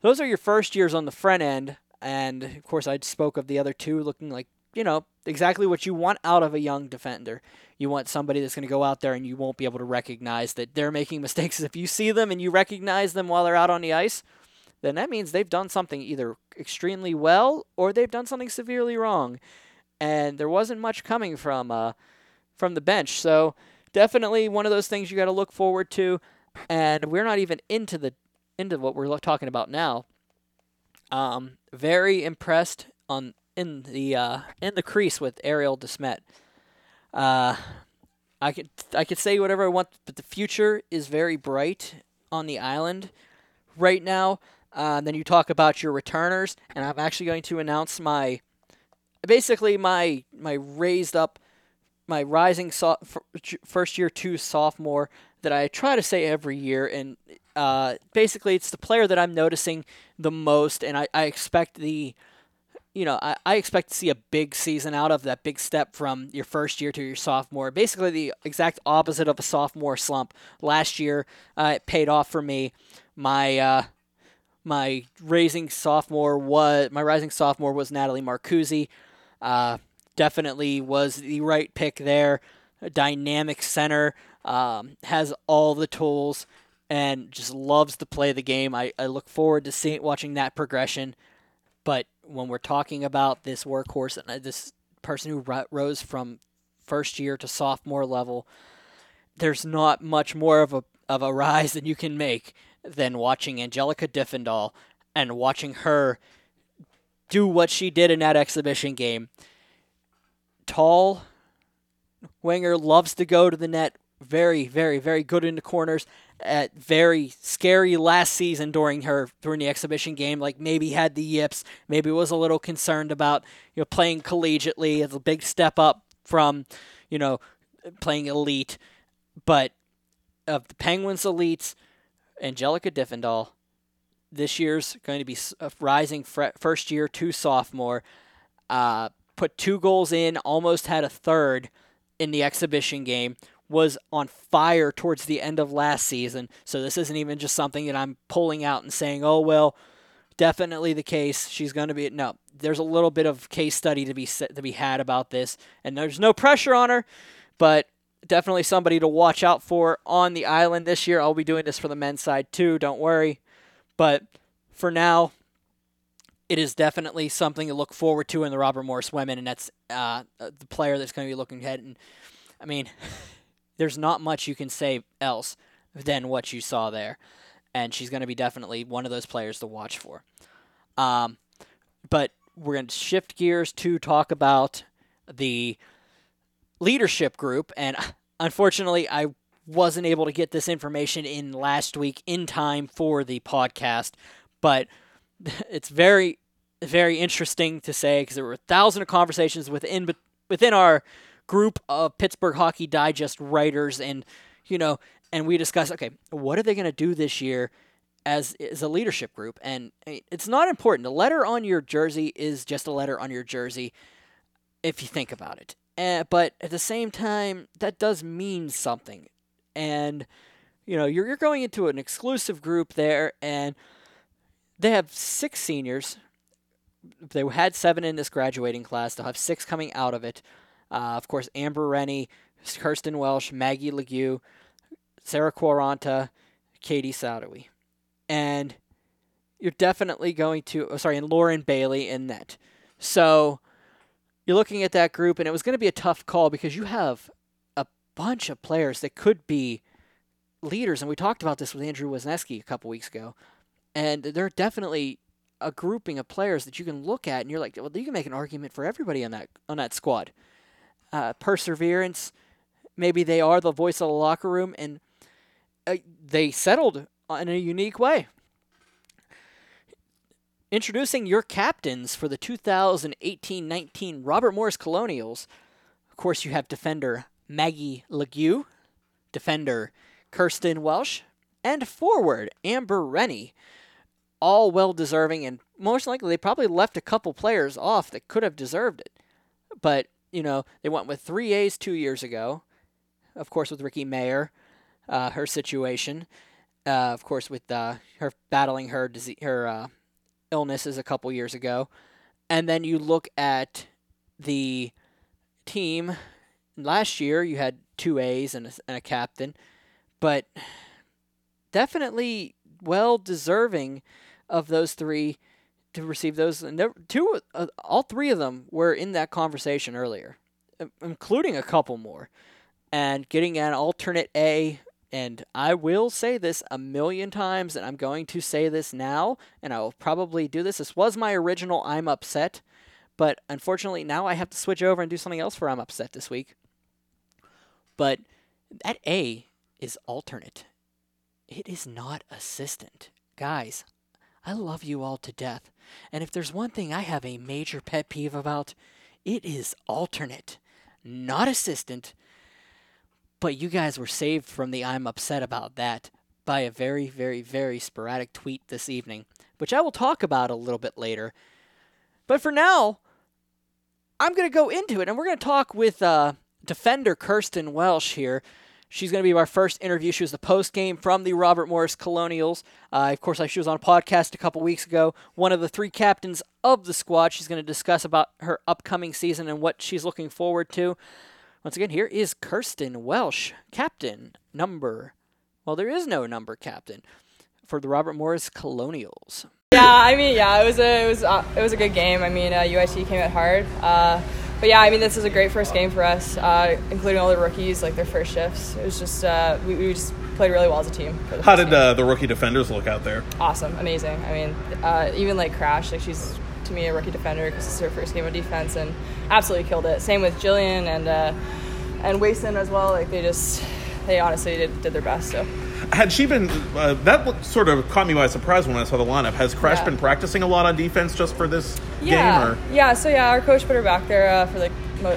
those are your first years on the front end, and of course I spoke of the other two looking like you know exactly what you want out of a young defender. You want somebody that's going to go out there and you won't be able to recognize that they're making (laughs) mistakes. If you see them and you recognize them while they're out on the ice, then that means they've done something either extremely well or they've done something severely wrong. And there wasn't much coming from uh, from the bench. So definitely one of those things you got to look forward to. And we're not even into the into what we're talking about now. Um, very impressed on in the uh, in the crease with Ariel Desmet. Uh, I could I could say whatever I want, but the future is very bright on the island right now. Uh, then you talk about your returners, and I'm actually going to announce my, basically my my raised up, my rising so- first year two sophomore that I try to say every year, and uh, basically it's the player that I'm noticing the most, and I, I expect the, you know, I, I expect to see a big season out of that big step from your first year to your sophomore. Basically the exact opposite of a sophomore slump. Last year, uh, it paid off for me. My uh, my raising sophomore was my rising sophomore was Natalie Marcuzzi. Uh, definitely was the right pick there. A dynamic center, um, has all the tools, and just loves to play the game. I, I look forward to seeing watching that progression. But when we're talking about this workhorse and uh, this person who rose from first year to sophomore level, there's not much more of a of a (laughs) rise than you can make than watching Angelica Diffendahl and watching her do what she did in that exhibition game. Tall winger loves to go to the net. Very, very, very good in the corners. At very scary last season during her during the exhibition game. Like maybe had the yips. Maybe was a little concerned about you know playing collegiately. It's a big step up from you know playing elite. But of the Penguins elites, Angelica Diffendahl. This year's going to be rising first year to sophomore. Uh, put two goals in, almost had a third in the exhibition game. Was on fire towards the end of last season. So this isn't even just something that I'm pulling out and saying, oh, well, definitely the case. She's going to be no. There's a little bit of case study to be to be had about this, and there's no pressure on her, but definitely somebody to watch out for on the island this year. I'll be doing this for the men's side too. Don't worry, but for now, it is definitely something to look forward to in the Robert Morris women, and that's uh, the player that's going to be looking ahead. And I mean, (laughs) there's not much you can say else than what you saw there, and she's going to be definitely one of those players to watch for. Um, but we're going to shift gears to talk about the leadership group, and (laughs) unfortunately, I wasn't able to get this information in last week in time for the podcast, but (laughs) it's very, very interesting to say because there were a thousand of conversations within within our group of Pittsburgh Hockey Digest writers, and you know, and we discuss okay, what are they going to do this year as as a leadership group? And it's not important. A letter on your jersey is just a letter on your jersey, if you think about it. Uh, but at the same time, that does mean something, and you know, you're you're going into an exclusive group there, and they have six seniors. They had seven in this graduating class. They'll have six coming out of it. Uh, of course, Amber Rennie, Kirsten Welsh, Maggie LaGue, Sarah Quaranta, Katie Sadawi. And you're definitely going to, oh, sorry, and Lauren Bailey in net. So you're looking at that group, and it was going to be a tough call because you have a bunch of players that could be leaders. And we talked about this with Andrew Wisneski a couple weeks ago. And they're definitely a grouping of players that you can look at, and you're like, well, you can make an argument for everybody on that on that squad. Uh, perseverance, maybe they are the voice of the locker room, and uh, they settled in a unique way. Introducing your captains for the 2018-19 Robert Morris Colonials. Of course, you have defender Maggie LaGue, defender Kirsten Welsh, and forward Amber Rennie all well deserving, and most likely they probably left a couple players off that could have deserved it. But, you know, they went with three A's two years ago, of course, with Ricky Mayer, uh, her situation, uh, of course, with uh, her battling her disease, her uh, illnesses a couple years ago. And then you look at the team. Last year, you had two A's and a, and a captain, but definitely well deserving of those three to receive those. And there, two, uh, all three of them were in that conversation earlier, including a couple more, and getting an alternate A. And I will say this a million times, and I'm going to say this now, and I will probably do this. This was my original I'm upset, but unfortunately now I have to switch over and do something else for I'm upset this week. But that A is alternate. It is not assistant. Guys, I love you all to death. And if there's one thing I have a major pet peeve about, it is alternate, not assistant. But you guys were saved from the I'm upset about that by a very, very, very sporadic tweet this evening, which I will talk about a little bit later. But for now, I'm going to go into it, and we're going to talk with uh, defender Kirsten Welsh here. She's going to be our first interview. She was the post game from the Robert Morris Colonials. Uh, of course, she was on a podcast a couple weeks ago. One of the three captains of the squad. She's going to discuss about her upcoming season and what she's looking forward to. Once again, here is Kirsten Welsh, captain number. Well, there is no number captain for the Robert Morris Colonials. Yeah, I mean, yeah, it was a it was uh, it was a good game. I mean, uh, UOIT came out hard. Uh, but yeah, I mean, this is a great first game for us, uh, including all the rookies, like their first shifts. It was just uh, we, we just played really well as a team. How did uh, the rookie defenders look out there? Awesome, amazing. I mean, uh, even like Crash, like she's to me a rookie defender because it's her first game of defense and absolutely killed it. Same with Jillian and uh, and Wason as well. Like they just they honestly did, did their best. So had she been uh, that sort of caught me by surprise when I saw the lineup. Has Crash yeah. been practicing a lot on defense just for this yeah. game? Or? Yeah, so yeah, our coach put her back there uh, for the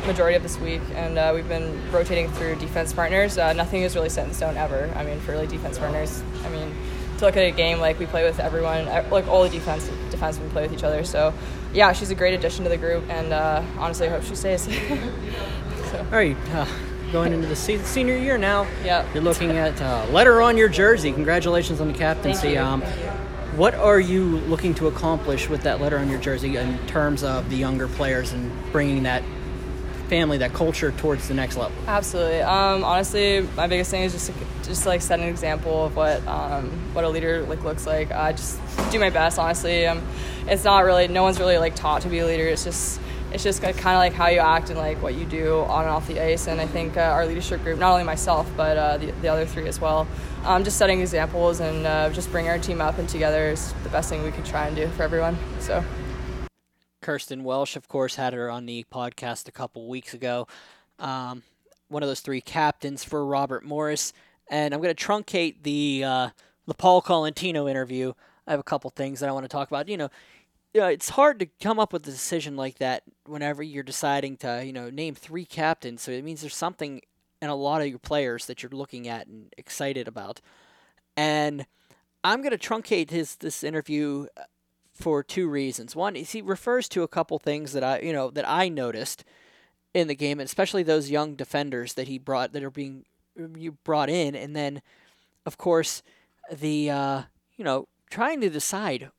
majority of this week, and uh, we've been rotating through defense partners. Uh, nothing is really set in stone ever. I mean, for like defense partners, I mean, to look at a game like we play with everyone, like all the defense defensemen play with each other. So, yeah, she's a great addition to the group, and uh, honestly, I hope she stays. (laughs) so. All right. Going into the se- senior year now. Yeah. You're looking at uh, letter on your jersey. Congratulations on the captaincy. Um, What are you looking to accomplish with that letter on your jersey in terms of the younger players and bringing that family, that culture towards the next level? Absolutely. Um, honestly, my biggest thing is just to, just like set an example of what um, what a leader like looks like. I just do my best. Honestly, um, it's not really no one's really like taught to be a leader. It's just it's just kind of like how you act and like what you do on and off the ice. And I think uh, our leadership group, not only myself but uh, the, the other three as well, um, just setting examples and uh, just bringing our team up and together is the best thing we could try and do for everyone. So. Kirsten Welsh, of course, had her on the podcast a couple weeks ago. Um, one of those three captains for Robert Morris, and I'm going to truncate the uh, the Paul Colantino interview. I have a couple things that I want to talk about. You know, you know, it's hard to come up with a decision like that whenever you're deciding to, you know, name three captains. So it means there's something in a lot of your players that you're looking at and excited about. And I'm going to truncate his this interview uh, for two reasons. One is he refers to a couple things that I, you know, that I noticed in the game, especially those young defenders that he brought that are being you brought in, and then, of course, the uh, you know trying to decide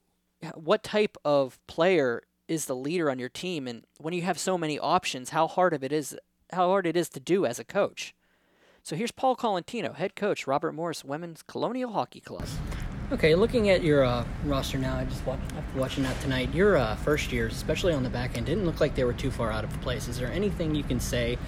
what type of player is the leader on your team, and when you have so many options, how hard of it is how hard it is to do as a coach. So here's Paul Colantino, head coach, Robert Morris Women's Colonial Hockey Club. Okay, looking at your uh, roster now, I just watched, after watching that tonight. Your uh, first years, especially on the back end, didn't look like they were too far out of place. Is there anything you can say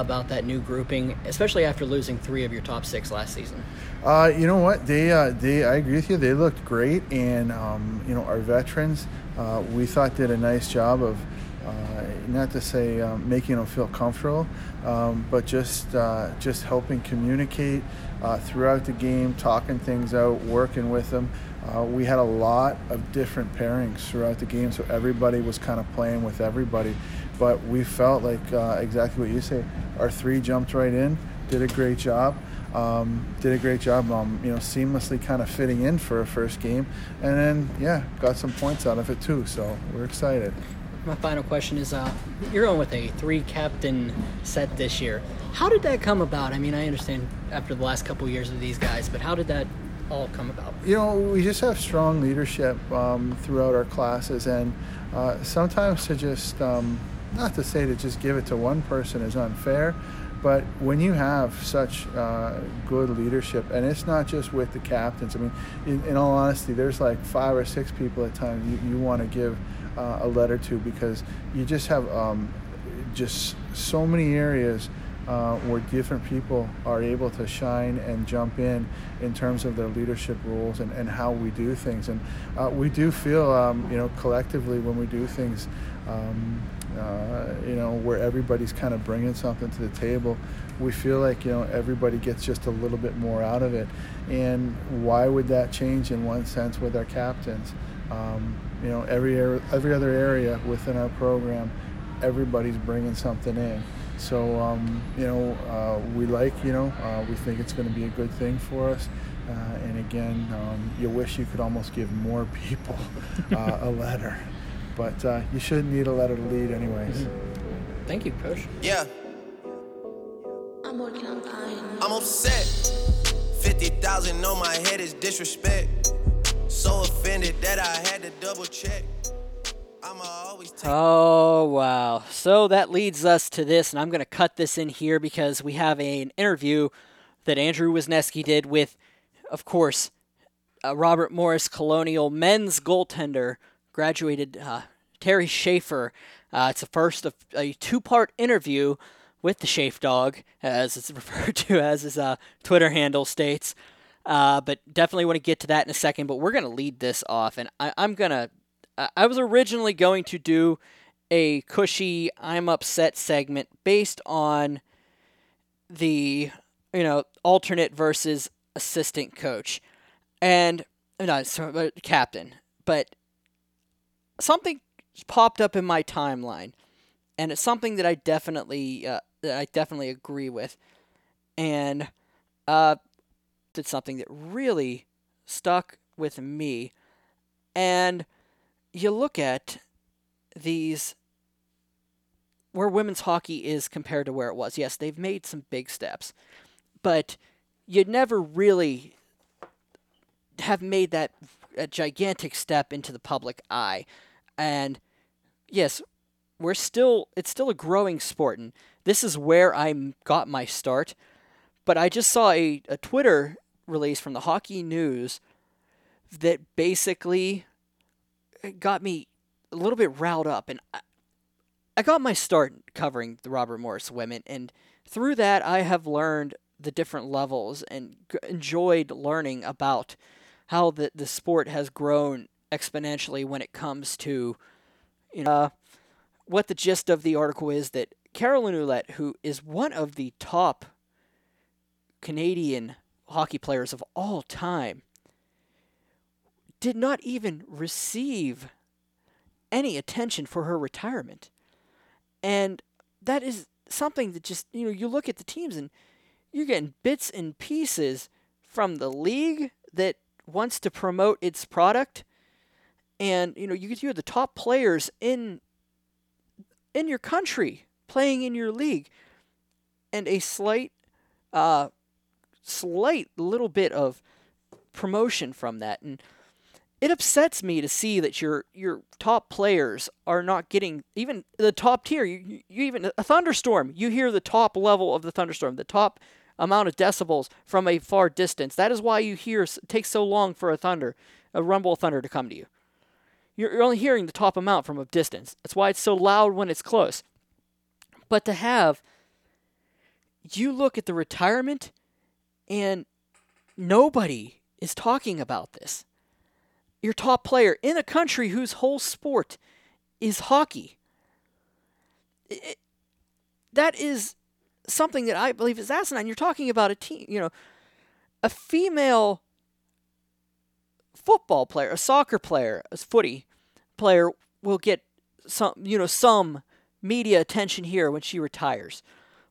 about that new grouping, especially after losing three of your top six last season? Uh, you know what? They, uh, they, I agree with you. They looked great, and um, you know our veterans, uh, we thought did a nice job of, uh, not to say um, making them feel comfortable, um, but just uh, just helping communicate throughout the game, talking things out, working with them. Uh, we had a lot of different pairings throughout the game, so everybody was kind of playing with everybody. But we felt like uh, exactly what you say. Our three jumped right in, did a great job. Um, did a great job, um, you know, seamlessly kind of fitting in for a first game, and then yeah, got some points out of it too. So we're excited. My final question is: uh, You're going with a three-captain set this year. How did that come about? I mean, I understand after the last couple of years of these guys, but how did that all come about? You know, we just have strong leadership um, throughout our classes, and uh, sometimes to just, um, not to say to just give it to one person is unfair, but when you have such uh, good leadership, and it's not just with the captains, I mean, in, in all honesty, there's like five or six people at times you, you want to give uh, a letter to because you just have um, just so many areas uh, where different people are able to shine and jump in in terms of their leadership roles and, and how we do things. And uh, we do feel, um, you know, collectively when we do things, um, uh, you know, where everybody's kind of bringing something to the table, we feel like, you know, everybody gets just a little bit more out of it. And why would that change in one sense with our captains? Um, you know, every, every other area within our program, everybody's bringing something in. So, um, you know, uh, we like, you know, uh, we think it's going to be a good thing for us. Uh, and again, um, you wish you could almost give more (laughs) people uh, a letter. But uh, you shouldn't need a letter to lead, anyways. Mm-hmm. Thank you, Coach. Yeah. I'm working on time. I'm upset. 50,000 on my head is disrespect. So offended that I had to double check. Oh, wow. So that leads us to this, and I'm going to cut this in here because we have a, an interview that Andrew Wisneski did with, of course, uh, Robert Morris Colonial men's goaltender, graduated uh, Terry Shafer. Uh, it's the first of a two part interview with the Shafer dog, as it's (laughs) referred to as his uh, Twitter handle states. Uh, but definitely want to get to that in a second. But we're going to lead this off, and I, I'm going to I was originally going to do a cushy I'm upset segment based on the you know alternate versus assistant coach and no sorry, captain but something popped up in my timeline and it's something that I definitely uh, that I definitely agree with and uh did something that really stuck with me and you look at these where women's hockey is compared to where it was. Yes, they've made some big steps, but you'd never really have made that a gigantic step into the public eye. And yes, we're still it's still a growing sport and this is where I got my start. But I just saw a, a Twitter release from the Hockey News that basically uh, got me a little bit riled up and I, I got my start covering the Robert Morris women and through that I have learned the different levels and g- enjoyed learning about how the, the sport has grown exponentially when it comes to you know uh, what the gist of the article is that Caroline Ouellette, who is one of the top Canadian hockey players of all time, did not even receive any attention for her retirement. And that is something that just, you know, you look at the teams and you're getting bits and pieces from the league that wants to promote its product. And, you know, you get you the top players in in your country playing in your league. And a slight uh slight little bit of promotion from that. And it upsets me to see that your your top players are not getting even the top tier. You, you even a thunderstorm, you hear the top level of the thunderstorm, the top amount of decibels from a far distance. That is why you hear it takes so long for a thunder, a rumble of thunder to come to you. You're, you're only hearing the top amount from a distance. That's why it's so loud when it's close. But to have you look at the retirement and nobody is talking about this your top player in a country whose whole sport is hockey. It, that is something that I believe is asinine. You're talking about a team, you know, a female football player, a soccer player, a footy player will get some, you know, some media attention here when she retires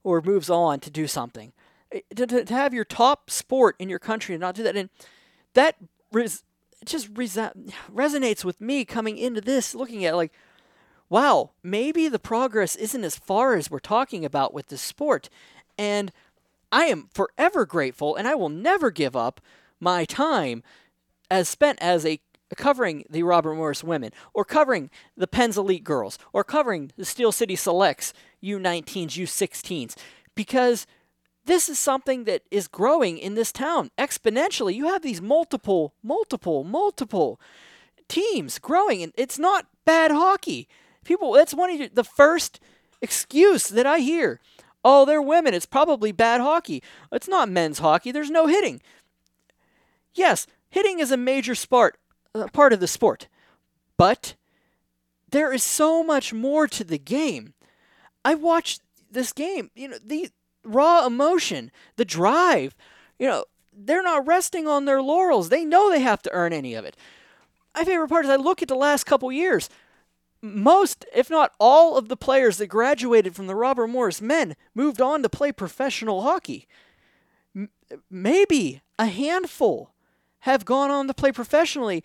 or moves on to do something. Eh, to, to, to have your top sport in your country and not do that, and that res- just resonates with me coming into this, looking at like, wow, maybe the progress isn't as far as we're talking about with this sport. And I am forever grateful, and I will never give up my time as spent as a covering the Robert Morris women, or covering the Pens Elite girls, or covering the Steel City Selects U19s, U16s, because this is something that is growing in this town exponentially. You have these multiple, multiple, multiple teams growing, and it's not bad hockey. People, that's one of the first excuse that I hear. Oh, they're women. It's probably bad hockey. It's not men's hockey. There's no hitting. Yes, hitting is a major sport, uh, part of the sport, but there is so much more to the game. I watched this game. You know, the raw emotion, the drive. You know, they're not resting on their laurels. They know they have to earn any of it. My favorite part is I look at the last couple years. Most, if not all, of the players that graduated from the Robert Morris men moved on to play professional hockey. M- maybe a handful have gone on to play professionally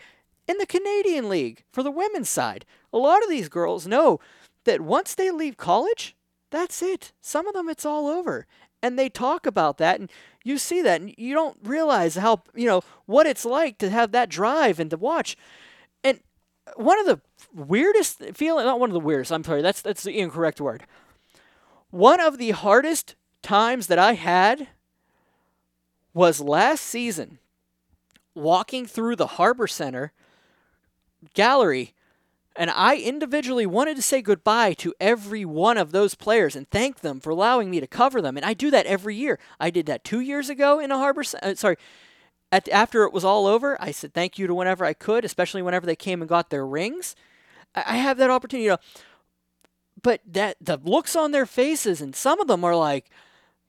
in the Canadian League for the women's side. A lot of these girls know that once they leave college, that's it. Some of them, it's all over. And they talk about that, and you see that, and you don't realize how, you know, what it's like to have that drive and to watch. And one of the weirdest feeling, not one of the weirdest, I'm sorry, that's, that's the incorrect word. One of the hardest times that I had was last season walking through the Harbor Center gallery and I individually wanted to say goodbye to every one of those players and thank them for allowing me to cover them. And I do that every year. I did that two years ago in a harbor. Uh, sorry, at, after it was all over, I said thank you to whenever I could, especially whenever they came and got their rings. I, I have that opportunity. Know, but that the looks on their faces, and some of them are like,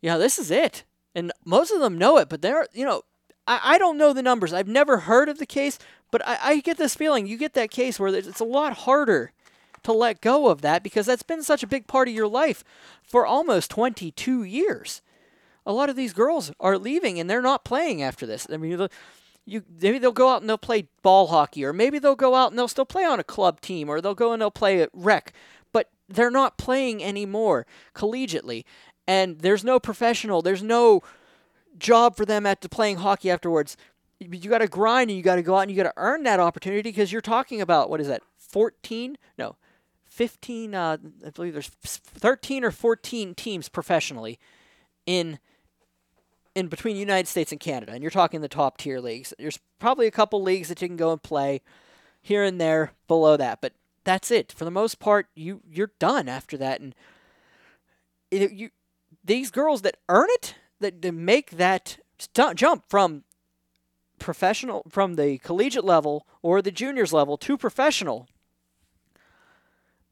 know, this is it. And most of them know it, but they're, you know, I, I don't know the numbers. I've never heard of the case, but I, I get this feeling you get that case where it's a lot harder to let go of that because that's been such a big part of your life for almost 22 years. A lot of these girls are leaving and they're not playing after this. I mean, you maybe they'll go out and they'll play ball hockey, or maybe they'll go out and they'll still play on a club team, or they'll go and they'll play at rec, but they're not playing anymore collegiately. And there's no professional, there's no job for them at playing hockey afterwards you got to grind and you got to go out and you got to earn that opportunity because you're talking about what is that 14 no 15 uh, i believe there's 13 or 14 teams professionally in in between united states and canada and you're talking the top tier leagues. There's probably a couple leagues that you can go and play here and there below that but that's it. For the most part you you're done after that and it, you these girls that earn it that, that make that jump from professional from the collegiate level or the juniors level to professional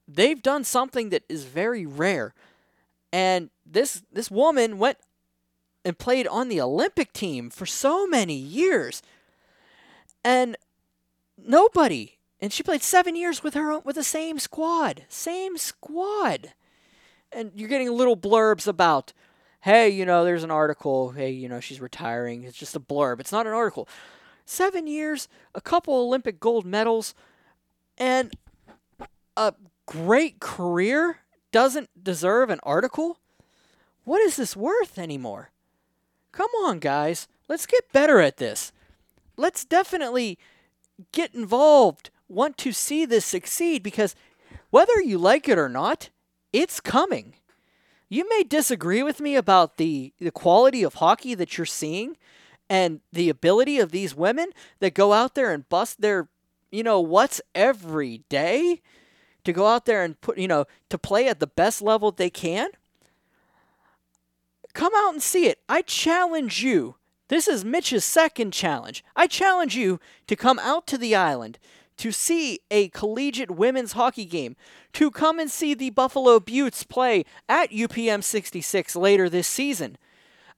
they've done something that is very rare. And this this woman went and played on the olympic team for so many years. And nobody and she played 7 years with her own, with the same squad same squad. And you're getting little blurbs about hey, you know, there's an article. Hey, you know, she's retiring. It's just a blurb. It's not an article. Seven years, a couple Olympic gold medals, and a great career doesn't deserve an article? What is this worth anymore? Come on, guys. Let's get better at this. Let's definitely get involved, want to see this succeed because whether you like it or not, it's coming. You may disagree with me about the, the quality of hockey that you're seeing and the ability of these women that go out there and bust their, you know, what's every day to go out there and put, you know, to play at the best level they can. Come out and see it. I challenge you. This is Mitch's second challenge. I challenge you to come out to the island to see a collegiate women's hockey game, to come and see the Buffalo Beauts play at UPM 66 later this season.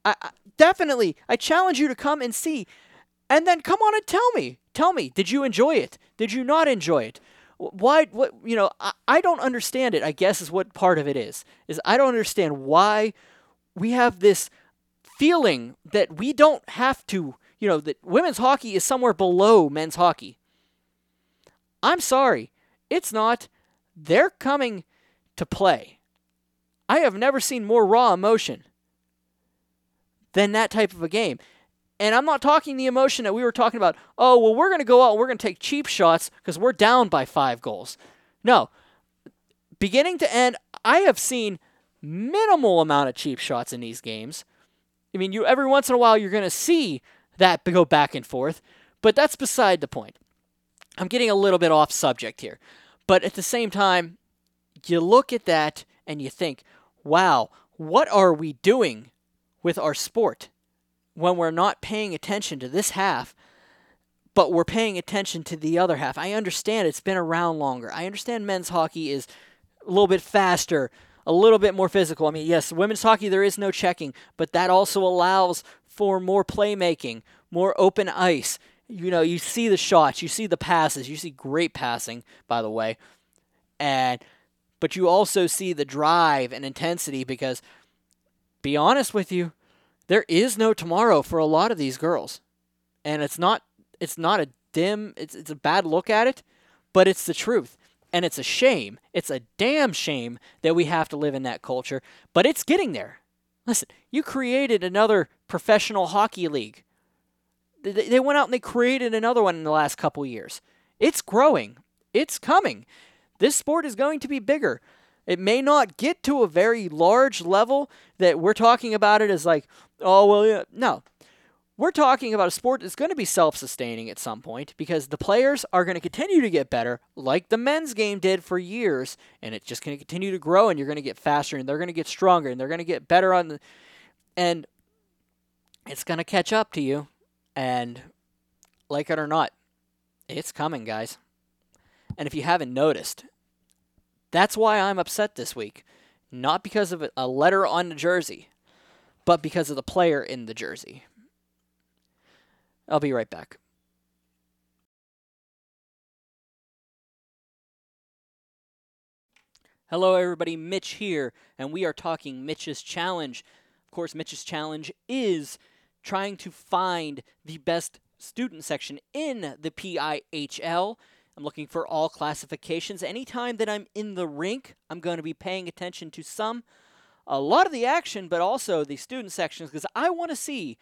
I, I, definitely, I challenge you to come and see, and then come on and tell me. Tell me, did you enjoy it? Did you not enjoy it? Why? What? You know, I, I don't understand it. I guess is what part of it is. Is I don't understand why we have this feeling that we don't have to. You know, that women's hockey is somewhere below men's hockey. I'm sorry, it's not. They're coming to play. I have never seen more raw emotion than that type of a game. And I'm not talking the emotion that we were talking about, oh, well, we're going to go out and we're going to take cheap shots because we're down by five goals. No. Beginning to end, I have seen minimal amount of cheap shots in these games. I mean, you every once in a while you're going to see that go back and forth, but that's beside the point. I'm getting a little bit off subject here. But at the same time, you look at that and you think, wow, what are we doing with our sport when we're not paying attention to this half, but we're paying attention to the other half? I understand it's been around longer. I understand men's hockey is a little bit faster, a little bit more physical. I mean, yes, women's hockey, there is no checking, but that also allows for more playmaking, more open ice you know, you see the shots, you see the passes, you see great passing, by the way. And but you also see the drive and intensity because be honest with you, there is no tomorrow for a lot of these girls. And it's not it's not a dim it's it's a bad look at it, but it's the truth. And it's a shame. It's a damn shame that we have to live in that culture, but it's getting there. Listen, you created another professional hockey league they went out and they created another one in the last couple years. It's growing. It's coming. This sport is going to be bigger. It may not get to a very large level that we're talking about it as like, oh, well, yeah. No. We're talking about a sport that's going to be self sustaining at some point because the players are going to continue to get better, like the men's game did for years, and it's just going to continue to grow, and you're going to get faster, and they're going to get stronger, and they're going to get better on the. And it's going to catch up to you. And like it or not, it's coming, guys. And if you haven't noticed, that's why I'm upset this week. Not because of a letter on the jersey, but because of the player in the jersey. I'll be right back. Hello, everybody. Mitch here, and we are talking Mitch's Challenge. Of course, Mitch's Challenge is trying to find the best student section in the PIHL. I'm looking for all classifications. Anytime that I'm in the rink, I'm going to be paying attention to some, a lot of the action, but also the student sections because I want to see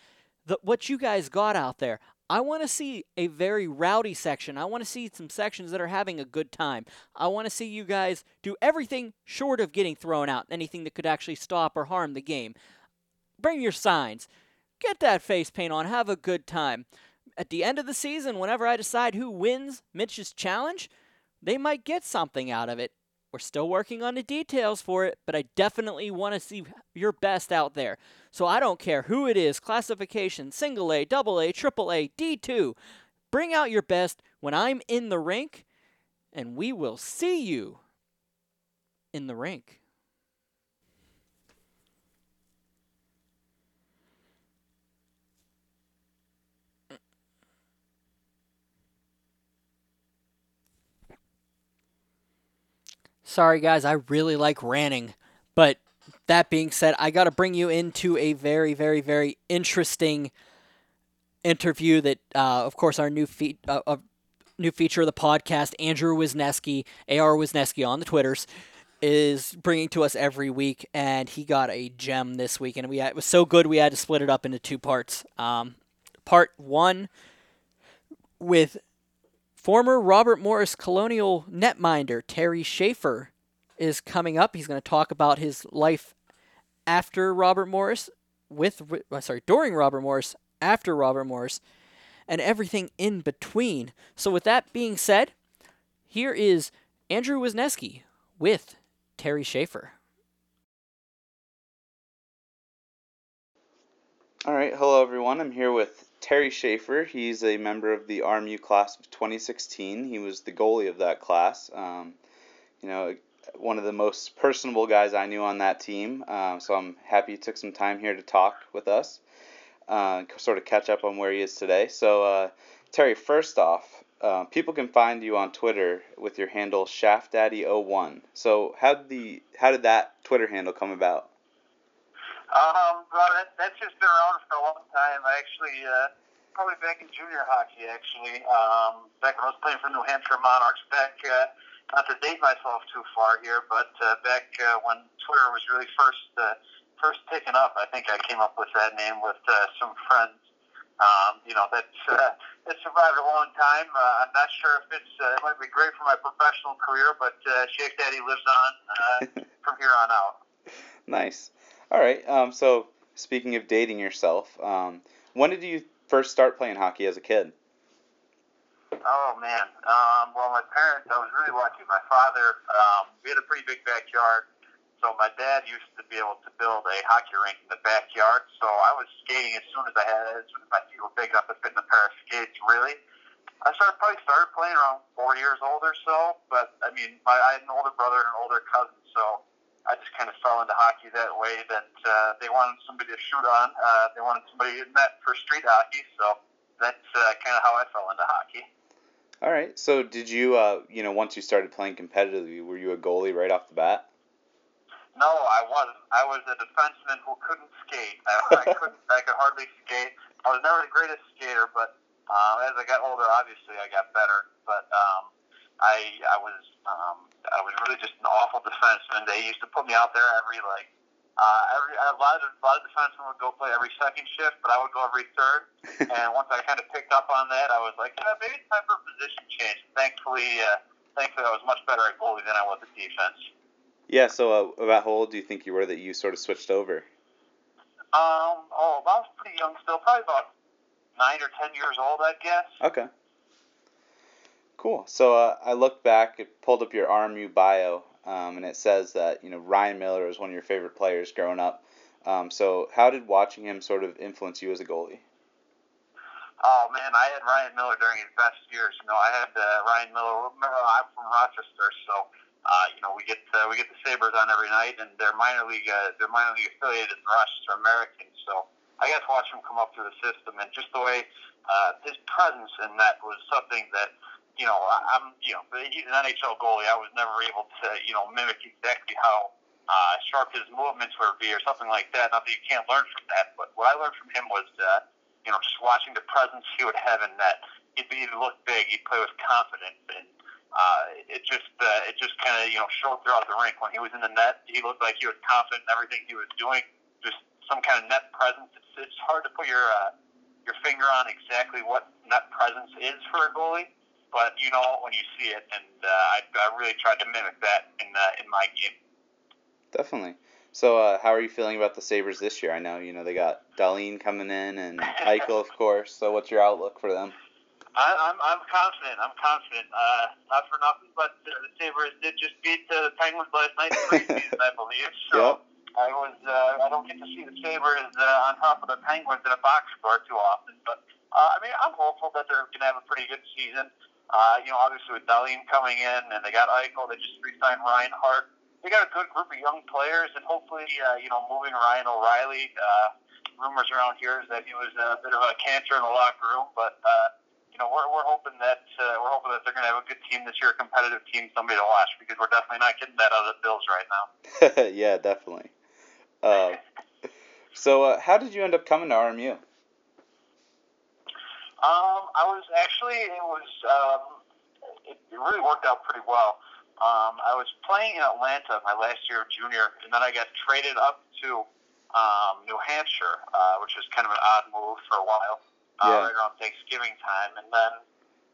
the, what you guys got out there. I want to see a very rowdy section. I want to see some sections that are having a good time. I want to see you guys do everything short of getting thrown out, anything that could actually stop or harm the game. Bring your signs. Get that face paint on. Have a good time. At the end of the season, whenever I decide who wins Mitch's challenge, they might get something out of it. We're still working on the details for it, but I definitely want to see your best out there. So I don't care who it is classification, single A, double A, triple A, D2. Bring out your best when I'm in the rink, and we will see you in the rink. Sorry, guys, I really like ranting. But that being said, I got to bring you into a very, very, very interesting interview that, uh, of course, our new fe- uh, uh, new feature of the podcast, Andrew Wisneski, AR Wisneski on the Twitters, is bringing to us every week, and he got a gem this week, and we had, it was so good we had to split it up into two parts. Um, part one with Former Robert Morris Colonial netminder Terry Shafer is coming up. He's going to talk about his life after Robert Morris, with uh, sorry during Robert Morris, after Robert Morris, and everything in between. So with that being said, here is Andrew Wisneski with Terry Shafer. All right, hello everyone. I'm here with Terry Shafer. He's a member of the RMU class of 2016. He was the goalie of that class. Um, you know, one of the most personable guys I knew on that team. Uh, so I'm happy he took some time here to talk with us, uh, sort of catch up on where he is today. So, uh, Terry, first off, uh, people can find you on Twitter with your handle ShaftDaddy01. So how did the how did that Twitter handle come about? Um, well, that, that's just been around for a long time. I actually, uh, probably back in junior hockey, actually. Um, back when I was playing for New Hampshire Monarchs, back, uh, not to date myself too far here, but uh, back uh, when Twitter was really first uh, first picking up, I think I came up with that name with uh, some friends. Um, you know, that's uh, it survived a long time. Uh, I'm not sure if it's uh, it might be great for my professional career, but uh, Shake Daddy lives on uh, (laughs) from here on out. Nice. All right. Um, so speaking of dating yourself, um, when did you first start playing hockey as a kid? Oh man. Um, well, my parents, I was really lucky. My father, um, we had a pretty big backyard, so my dad used to be able to build a hockey rink in the backyard. So I was skating as soon as I had, as soon as my feet were big enough to fit in a pair of skates. Really, I started probably started playing around four years old or so. But I mean, my, I had an older brother and an older cousin, so I just kind of fell into hockey that way. That uh, they wanted somebody to shoot on. Uh, they wanted somebody in net for street hockey. So that's uh, kind of how I fell into hockey. All right. So did you, uh, you know, once you started playing competitively, were you a goalie right off the bat? No, I wasn't. I was a defenseman who couldn't skate. I, I (laughs) couldn't. I could hardly skate. I was never the greatest skater, but uh, as I got older, obviously I got better. But um, I I was um, I was really just an awful defenseman. They used to put me out there every like uh, every a lot of a lot of defensemen would go play every second shift, but I would go every third. (laughs) and once I kind of picked up on that, I was like, yeah, maybe it's time for a position change. Thankfully, uh, thankfully, I was much better at goalie than I was at defense. Yeah. So uh, about how old do you think you were that you sort of switched over? Um. Oh, I was pretty young still, probably about nine or ten years old, I guess. Okay. Cool. So uh, I looked back, it pulled up your RMU bio, um, and it says that you know Ryan Miller was one of your favorite players growing up. Um, so how did watching him sort of influence you as a goalie? Oh man, I had Ryan Miller during his best years. You know, I had uh, Ryan Miller. Remember, I'm from Rochester, so uh, you know we get uh, we get the Sabres on every night, and they're minor league uh, they're minor league affiliated in Rochester Americans. So I got to watch him come up through the system, and just the way uh, his presence in that was something that you know, I'm, you know, he's an NHL goalie. I was never able to, you know, mimic exactly how uh, sharp his movements would be or something like that. Not that you can't learn from that, but what I learned from him was, uh, you know, just watching the presence he would have in net. He'd, he'd look big. He'd play with confidence, and uh, it just, uh, it just kind of, you know, showed throughout the rink. When he was in the net, he looked like he was confident in everything he was doing. Just some kind of net presence. It's, it's hard to put your uh, your finger on exactly what net presence is for a goalie. But you know when you see it, and uh, I, I really tried to mimic that in uh, in my game. Definitely. So, uh, how are you feeling about the Sabres this year? I know you know they got Dahlin coming in and (laughs) Eichel, of course. So, what's your outlook for them? I, I'm I'm confident. I'm confident. Uh, not for nothing, but uh, the Sabres did just beat uh, the Penguins last night in the (laughs) I believe. So Yep. I was uh, I don't get to see the Sabres uh, on top of the Penguins in a box score too often, but uh, I mean I'm hopeful that they're going to have a pretty good season. Uh, you know, obviously with Dahlin coming in, and they got Eichel, they just re-signed Reinhart. They got a good group of young players, and hopefully, uh, you know, moving Ryan O'Reilly. Uh, rumors around here is that he was a bit of a cancer in the locker room, but uh, you know, we're, we're hoping that uh, we're hoping that they're going to have a good team this year, a competitive team, somebody to watch, because we're definitely not getting that out of the Bills right now. (laughs) yeah, definitely. Uh, so, uh, how did you end up coming to RMU? Um, I was actually it was um, it, it really worked out pretty well. Um, I was playing in Atlanta my last year of junior, and then I got traded up to um, New Hampshire, uh, which was kind of an odd move for a while, uh, Yeah. right around Thanksgiving time. And then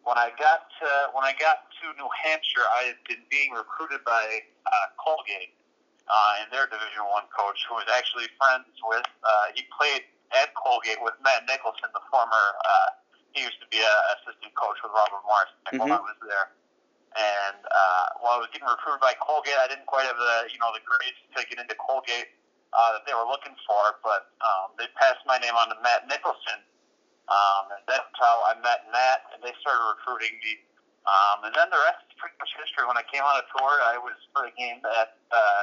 when I got to, when I got to New Hampshire, I had been being recruited by uh, Colgate, uh, and their Division One coach, who was actually friends with. Uh, he played at Colgate with Matt Nicholson, the former. Uh, he used to be a assistant coach with Robert Morris while I was there. And uh, while I was getting recruited by Colgate, I didn't quite have the you know the grades to get into Colgate uh, that they were looking for. But um, they passed my name on to Matt Nicholson, um, and that's how I met Matt, and they started recruiting me. Um, and then the rest is pretty much history. When I came on a tour, I was for a game at uh,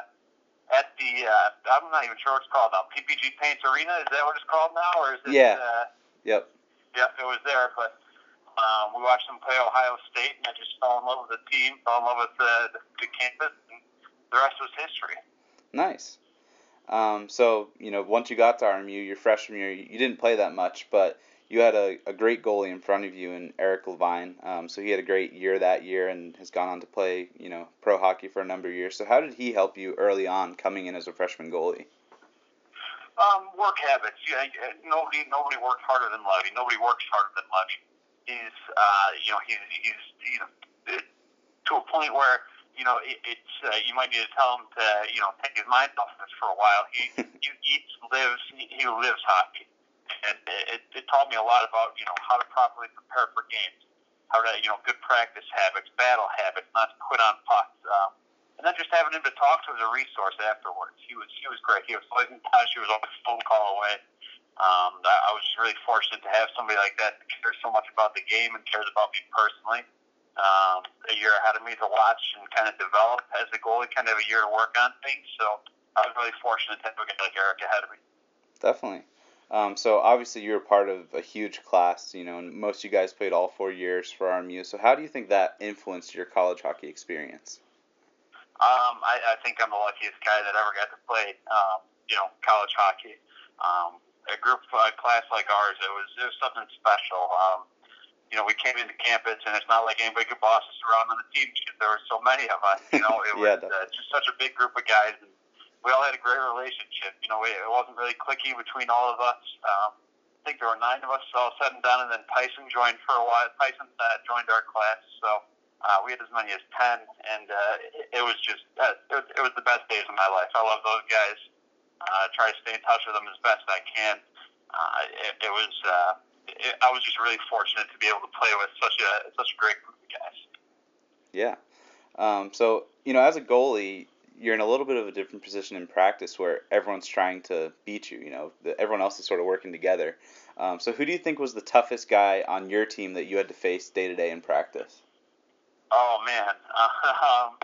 at the uh, I'm not even sure what it's called now. PPG Paints Arena is that what it's called now, or is it? Yeah. Uh, Yep. Yeah, it was there, but um, we watched them play Ohio State, and I just fell in love with the team, fell in love with the, the, campus, and the rest was history. Nice. Um, so, you know, once you got to RMU, your freshman year, you didn't play that much, but you had a, a great goalie in front of you in Eric Levine. Um, so he had a great year that year and has gone on to play, you know, pro hockey for a number of years. So how did he help you early on coming in as a freshman goalie? Um, work habits. Yeah, nobody nobody works harder than Levy. Nobody works harder than Levy. He's uh, you know he's he's you know to a point where you know it, it's uh, you might need to tell him to you know take his mind off this for a while. He (laughs) he eats, lives, he, he lives hockey, and it, it taught me a lot about you know how to properly prepare for games, how to you know good practice habits, battle habits, not to quit on pucks. Um, and then just having him to talk to as a resource afterwards. He was he was great. He was always in touch. He was always a phone call away. Um, I, I was really fortunate to have somebody like that that cares so much about the game and cares about me personally. Um, a year ahead of me to watch and kind of develop as a goalie, kind of a year to work on things. So I was really fortunate to have a guy like Eric ahead of me. Definitely. Um, so obviously you were part of a huge class, you know, and most of you guys played all four years for RMU. So how do you think that influenced your college hockey experience? Um, I, I think I'm the luckiest guy that ever got to play, um, you know, college hockey. Um, a group, a class like ours, it was it was something special. Um, you know, we came into campus, and it's not like anybody could boss us around on the team because there were so many of us. You know, (laughs) it Yeah, was uh, just such a big group of guys, and we all had a great relationship. You know, we, it wasn't really clicky between all of us. Um, I think there were nine of us all said and done, and then Tyson joined for a while. Tyson uh, joined our class, so uh, we had as many as ten, and uh, it, it was just uh, it, it was the best days of my life. I love those guys. Uh, try to stay in touch with them as best I can. Uh, it, it was uh, it, I was just really fortunate to be able to play with such a such a great group of guys. Yeah. Um, so, you know, as a goalie, you're in a little bit of a different position in practice where everyone's trying to beat you, you know, the, everyone else is sort of working together. Um, so, who do you think was the toughest guy on your team that you had to face day to day in practice? Oh man, (laughs) um,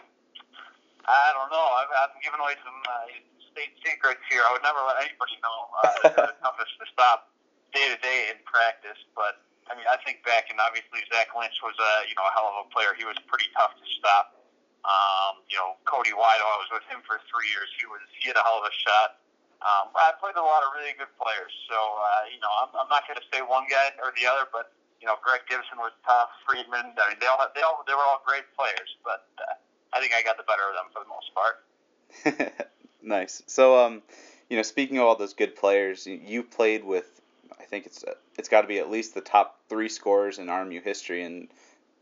I don't know. I've, I'm giving away some uh, state secrets here. I would never let anybody know. Uh, (laughs) they're toughest to stop day to day in practice, but I mean, I think back, and obviously Zach Lynch was a you know a hell of a player. He was pretty tough to stop. Um, you know, Cody Wydo, I was with him for three years. He was he had a hell of a shot. Um, I played a lot of really good players, so uh, you know, I'm, I'm not going to say one guy or the other, but you know, Greg Gibson was tough. Friedman, I mean, they all they all they were all great players, but uh, I think I got the better of them for the most part. (laughs) nice. So, um, you know, speaking of all those good players, you, played with, I think it's it's got to be at least the top three scorers in RMU history, and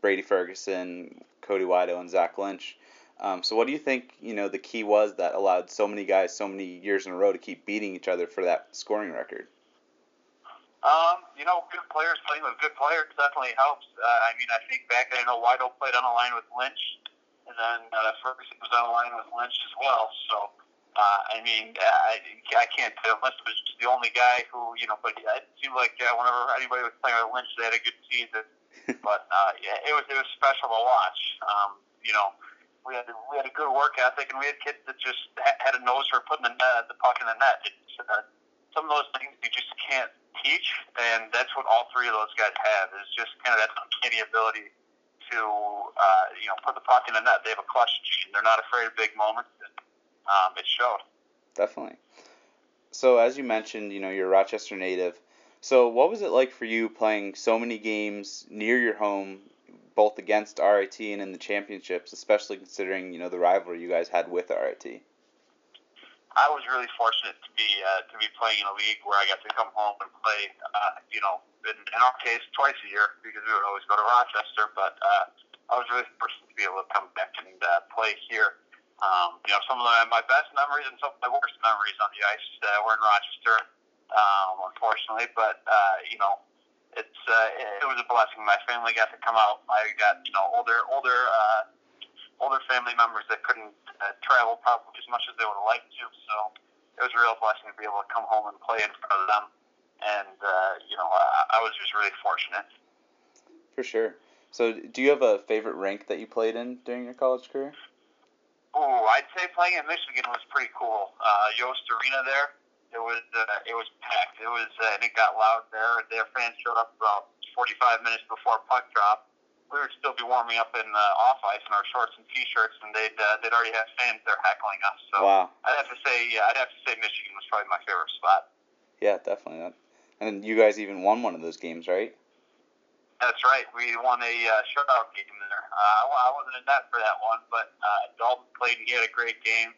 Brady Ferguson, Cody Wydo, and Zach Lynch. Um, so what do you think? You know, the key was that allowed so many guys so many years in a row to keep beating each other for that scoring record. Um, you know, good players playing with good players definitely helps. Uh, I mean, I think back I know Wydo played on a line with Lynch, and then uh, Ferguson was on a line with Lynch as well. So, uh, I mean, I, I can't tell unless it was just the only guy who, you know, but it seemed like uh, whenever anybody was playing with Lynch, they had a good season. (laughs) but uh, yeah, it was it was special to watch. Um, you know, we had we had a good work ethic, and we had kids that just had a nose for putting the, net, the puck in the net. It's, uh, some of those things you just can't teach, and that's what all three of those guys have is just kind of that uncanny ability to uh, you know put the puck in the net. They have a clutch gene. They're not afraid of big moments. And, um, it showed. Definitely. So as you mentioned, you know you're a Rochester native. So what was it like for you playing so many games near your home, both against RIT and in the championships, especially considering you know the rivalry you guys had with RIT? I was really fortunate to be uh, to be playing in a league where I got to come home and play. Uh, you know, in, in our case, twice a year because we would always go to Rochester. But uh, I was really fortunate to be able to come back and uh, play here. Um, you know, some of my best memories and some of my worst memories on the ice uh, were in Rochester, um, unfortunately. But uh, you know, it's uh, it, it was a blessing. My family got to come out. I got you know older older. Uh, older family members that couldn't uh, travel probably as much as they would have liked to. So it was a real blessing to be able to come home and play in front of them. And uh, you know, I, I was just really fortunate. For sure. So, do you have a favorite rink that you played in during your college career? Oh, I'd say playing in Michigan was pretty cool. Uh, Yost Arena there, it was uh, it was packed. It was uh, and it got loud there. Their fans showed up about 45 minutes before puck drop we would still be warming up in uh, off ice in our shorts and t-shirts, and they'd uh, they'd already have fans there heckling us. So wow. I'd have to say yeah, I'd have to say Michigan was probably my favorite spot. Yeah, definitely. And you guys even won one of those games, right? That's right. We won a uh, shutout game there. Uh, I wasn't in net for that one, but uh, Dalton played and he had a great game.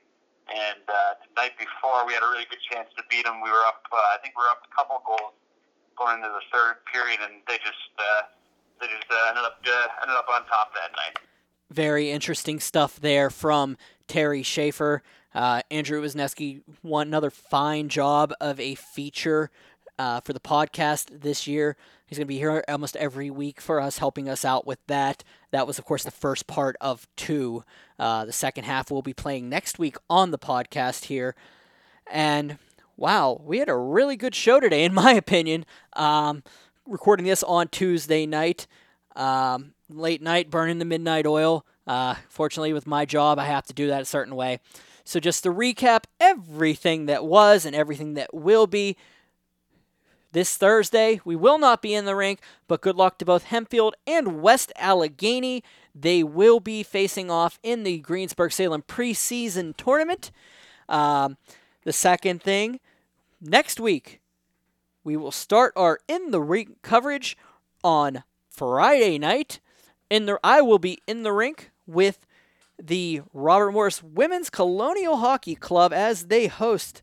And uh, the night before, we had a really good chance to beat him. We were up, uh, I think we were up a couple goals going into the third period, and they just uh, they just uh, ended up uh, ended up on top that night. Very interesting stuff there from Terry Shafer. Uh, Andrew Wisneski won another fine job of a feature uh, for the podcast this year. He's going to be here almost every week for us, helping us out with that. That was, of course, the first part of two. Uh, the second half we'll be playing next week on the podcast here. And wow, we had a really good show today, in my opinion. Um, recording this on Tuesday night, um, late night, burning the midnight oil. Uh, fortunately, with my job, I have to do that a certain way. So, just to recap everything that was and everything that will be. This Thursday, we will not be in the rink, but good luck to both Hempfield and West Allegheny. They will be facing off in the Greensburg Salem preseason tournament. Um, the second thing, next week, we will start our in the rink coverage on Friday night. In the I will be in the rink with the Robert Morris Women's Colonial Hockey Club as they host.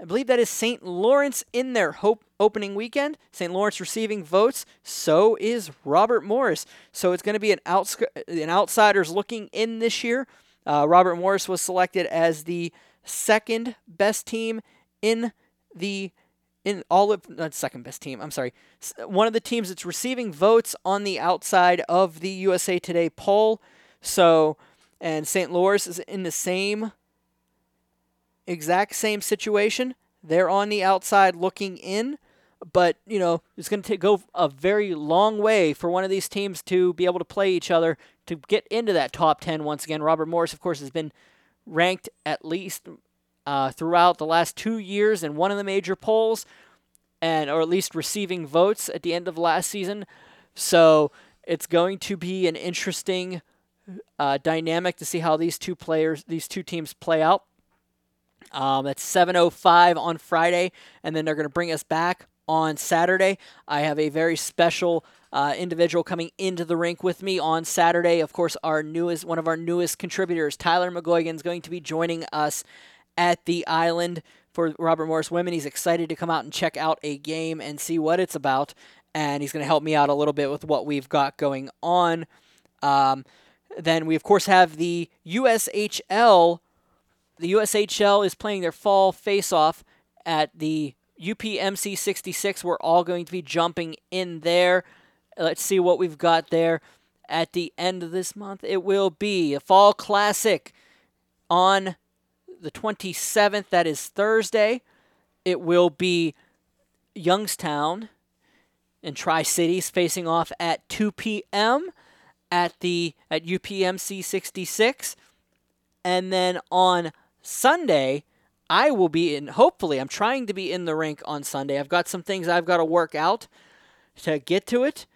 I believe that is St. Lawrence in their hope opening weekend. St. Lawrence receiving votes. So is Robert Morris. So it's going to be an, outs- an outsiders looking in this year. Uh, Robert Morris was selected as the second best team in the in all of not second best team. I'm sorry, one of the teams that's receiving votes on the outside of the USA Today poll. So, and St. Louis is in the same exact same situation. They're on the outside looking in, but you know it's going to go a very long way for one of these teams to be able to play each other to get into that top ten once again. Robert Morris, of course, has been ranked at least uh, throughout the last two years in one of the major polls, and or at least receiving votes at the end of last season. So it's going to be an interesting uh, dynamic to see how these two players, these two teams play out. Um, that's 7:05 on Friday, and then they're going to bring us back on Saturday. I have a very special uh, individual coming into the rink with me on Saturday. Of course, our newest, one of our newest contributors, Tyler McGuigan, is going to be joining us at the island for Robert Morris women. He's excited to come out and check out a game and see what it's about, and he's going to help me out a little bit with what we've got going on. Um, then we of course have the USHL. The USHL is playing their fall face-off at the UPMC 66. We're all going to be jumping in there. Let's see what we've got there at the end of this month. It will be a fall classic on the 27th. That is Thursday. It will be Youngstown and Tri Cities facing off at 2 p.m. at the at UPMC 66, and then on Sunday I will be in. Hopefully, I'm trying to be in the rink on Sunday. I've got some things I've got to work out to get to it,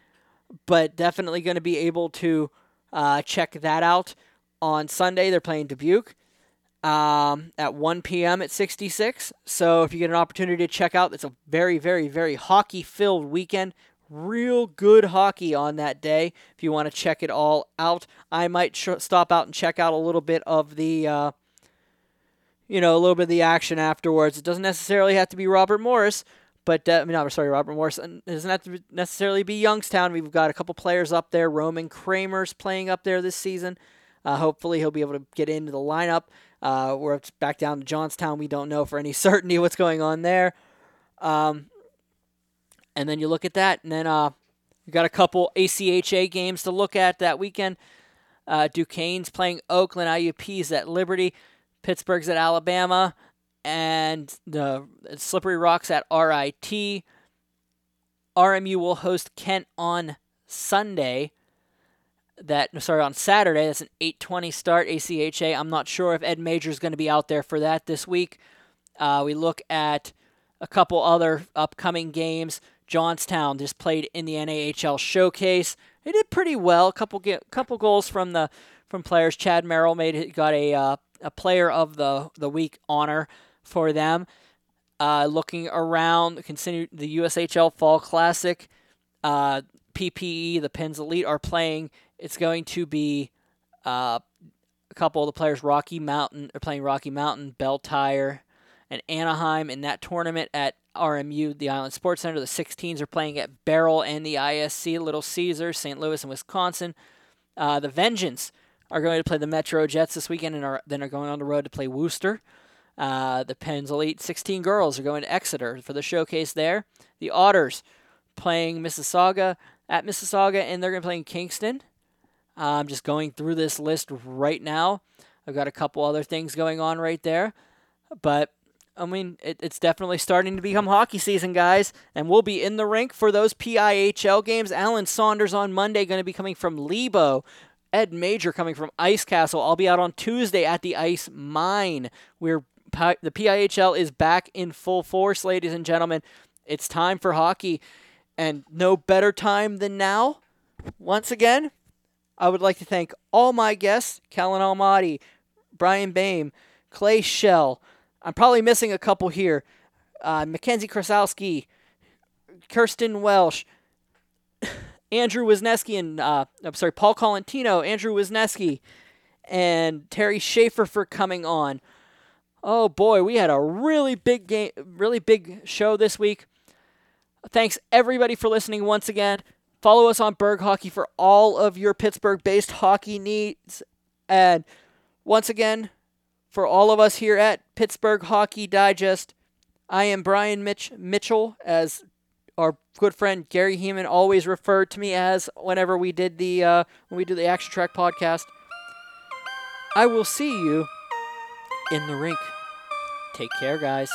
but definitely going to be able to uh, check that out on Sunday. They're playing Dubuque um, at 1 p.m. at 66. So if you get an opportunity to check out, it's a very, very, very hockey filled weekend. Real good hockey on that day. If you want to check it all out, I might stop out and check out a little bit of the. Uh, you know, a little bit of the action afterwards. It doesn't necessarily have to be Robert Morris, but uh, I mean, no, sorry, Robert Morris. It doesn't have to necessarily be Youngstown. We've got a couple players up there. Roman Kramer's playing up there this season. Uh, hopefully, he'll be able to get into the lineup. Uh, we're back down to Johnstown. We don't know for any (laughs) certainty what's going on there. Um, and then you look at that, and then uh, you got a couple ACHA games to look at that weekend. Uh, Duquesne's playing Oakland, IUP's at Liberty. Pittsburgh's at Alabama, and the Slippery Rocks at RIT. RMU will host Kent on Sunday. That sorry on Saturday. That's an 8:20 start. ACHA. I'm not sure if Ed Major is going to be out there for that this week. Uh, we look at a couple other upcoming games. Johnstown just played in the NAHL showcase. They did pretty well. A couple get, couple goals from the from players. Chad Merrill made got a uh, a player of the, the week honor for them. Uh, looking around, continue the USHL Fall Classic. Uh, PPE, the Pens Elite are playing. It's going to be uh, a couple of the players. Rocky Mountain are playing Rocky Mountain, Belle Tire, and Anaheim in that tournament at RMU, the Island Sports Center. The 16s are playing at Baierl and the ISC, Little Caesars, St. Louis, and Wisconsin. Uh, the Vengeance are going to play the Metro Jets this weekend and are then are going on the road to play Worcester. Uh, the Pens Elite 16 girls are going to Exeter for the showcase there. The Otters playing Mississauga at Mississauga, and they're going to play in Kingston. I'm just going through this list right now. I've got a couple other things going on right there, but I mean, it, it's definitely starting to become hockey season, guys, and we'll be in the rink for those PIHL games. Alan Saunders on Monday going to be coming from Lebo Ed Major coming from Ice Castle. I'll be out on Tuesday at the Ice Mine. We're the PIHL is back in full force, ladies and gentlemen. It's time for hockey, and no better time than now. Once again, I would like to thank all my guests: Kellen Almady, Brian Boehm, Clay Shell. I'm probably missing a couple here. Uh, Mackenzie Krasowski, Kirsten Welsh. (coughs) Andrew Wisneski and uh, I'm sorry, Paul Colontino, Andrew Wisneski, and Terry Shafer for coming on. Oh boy, we had a really big game, really big show this week. Thanks everybody for listening once again. Follow us on Berg Hockey for all of your Pittsburgh-based hockey needs. And once again, for all of us here at Pittsburgh Hockey Digest, I am Brian Mitch Mitchell as our good friend Gary Heeman always referred to me as whenever we did the uh, when we do the Action Track podcast. I will see you in the rink. Take care, guys.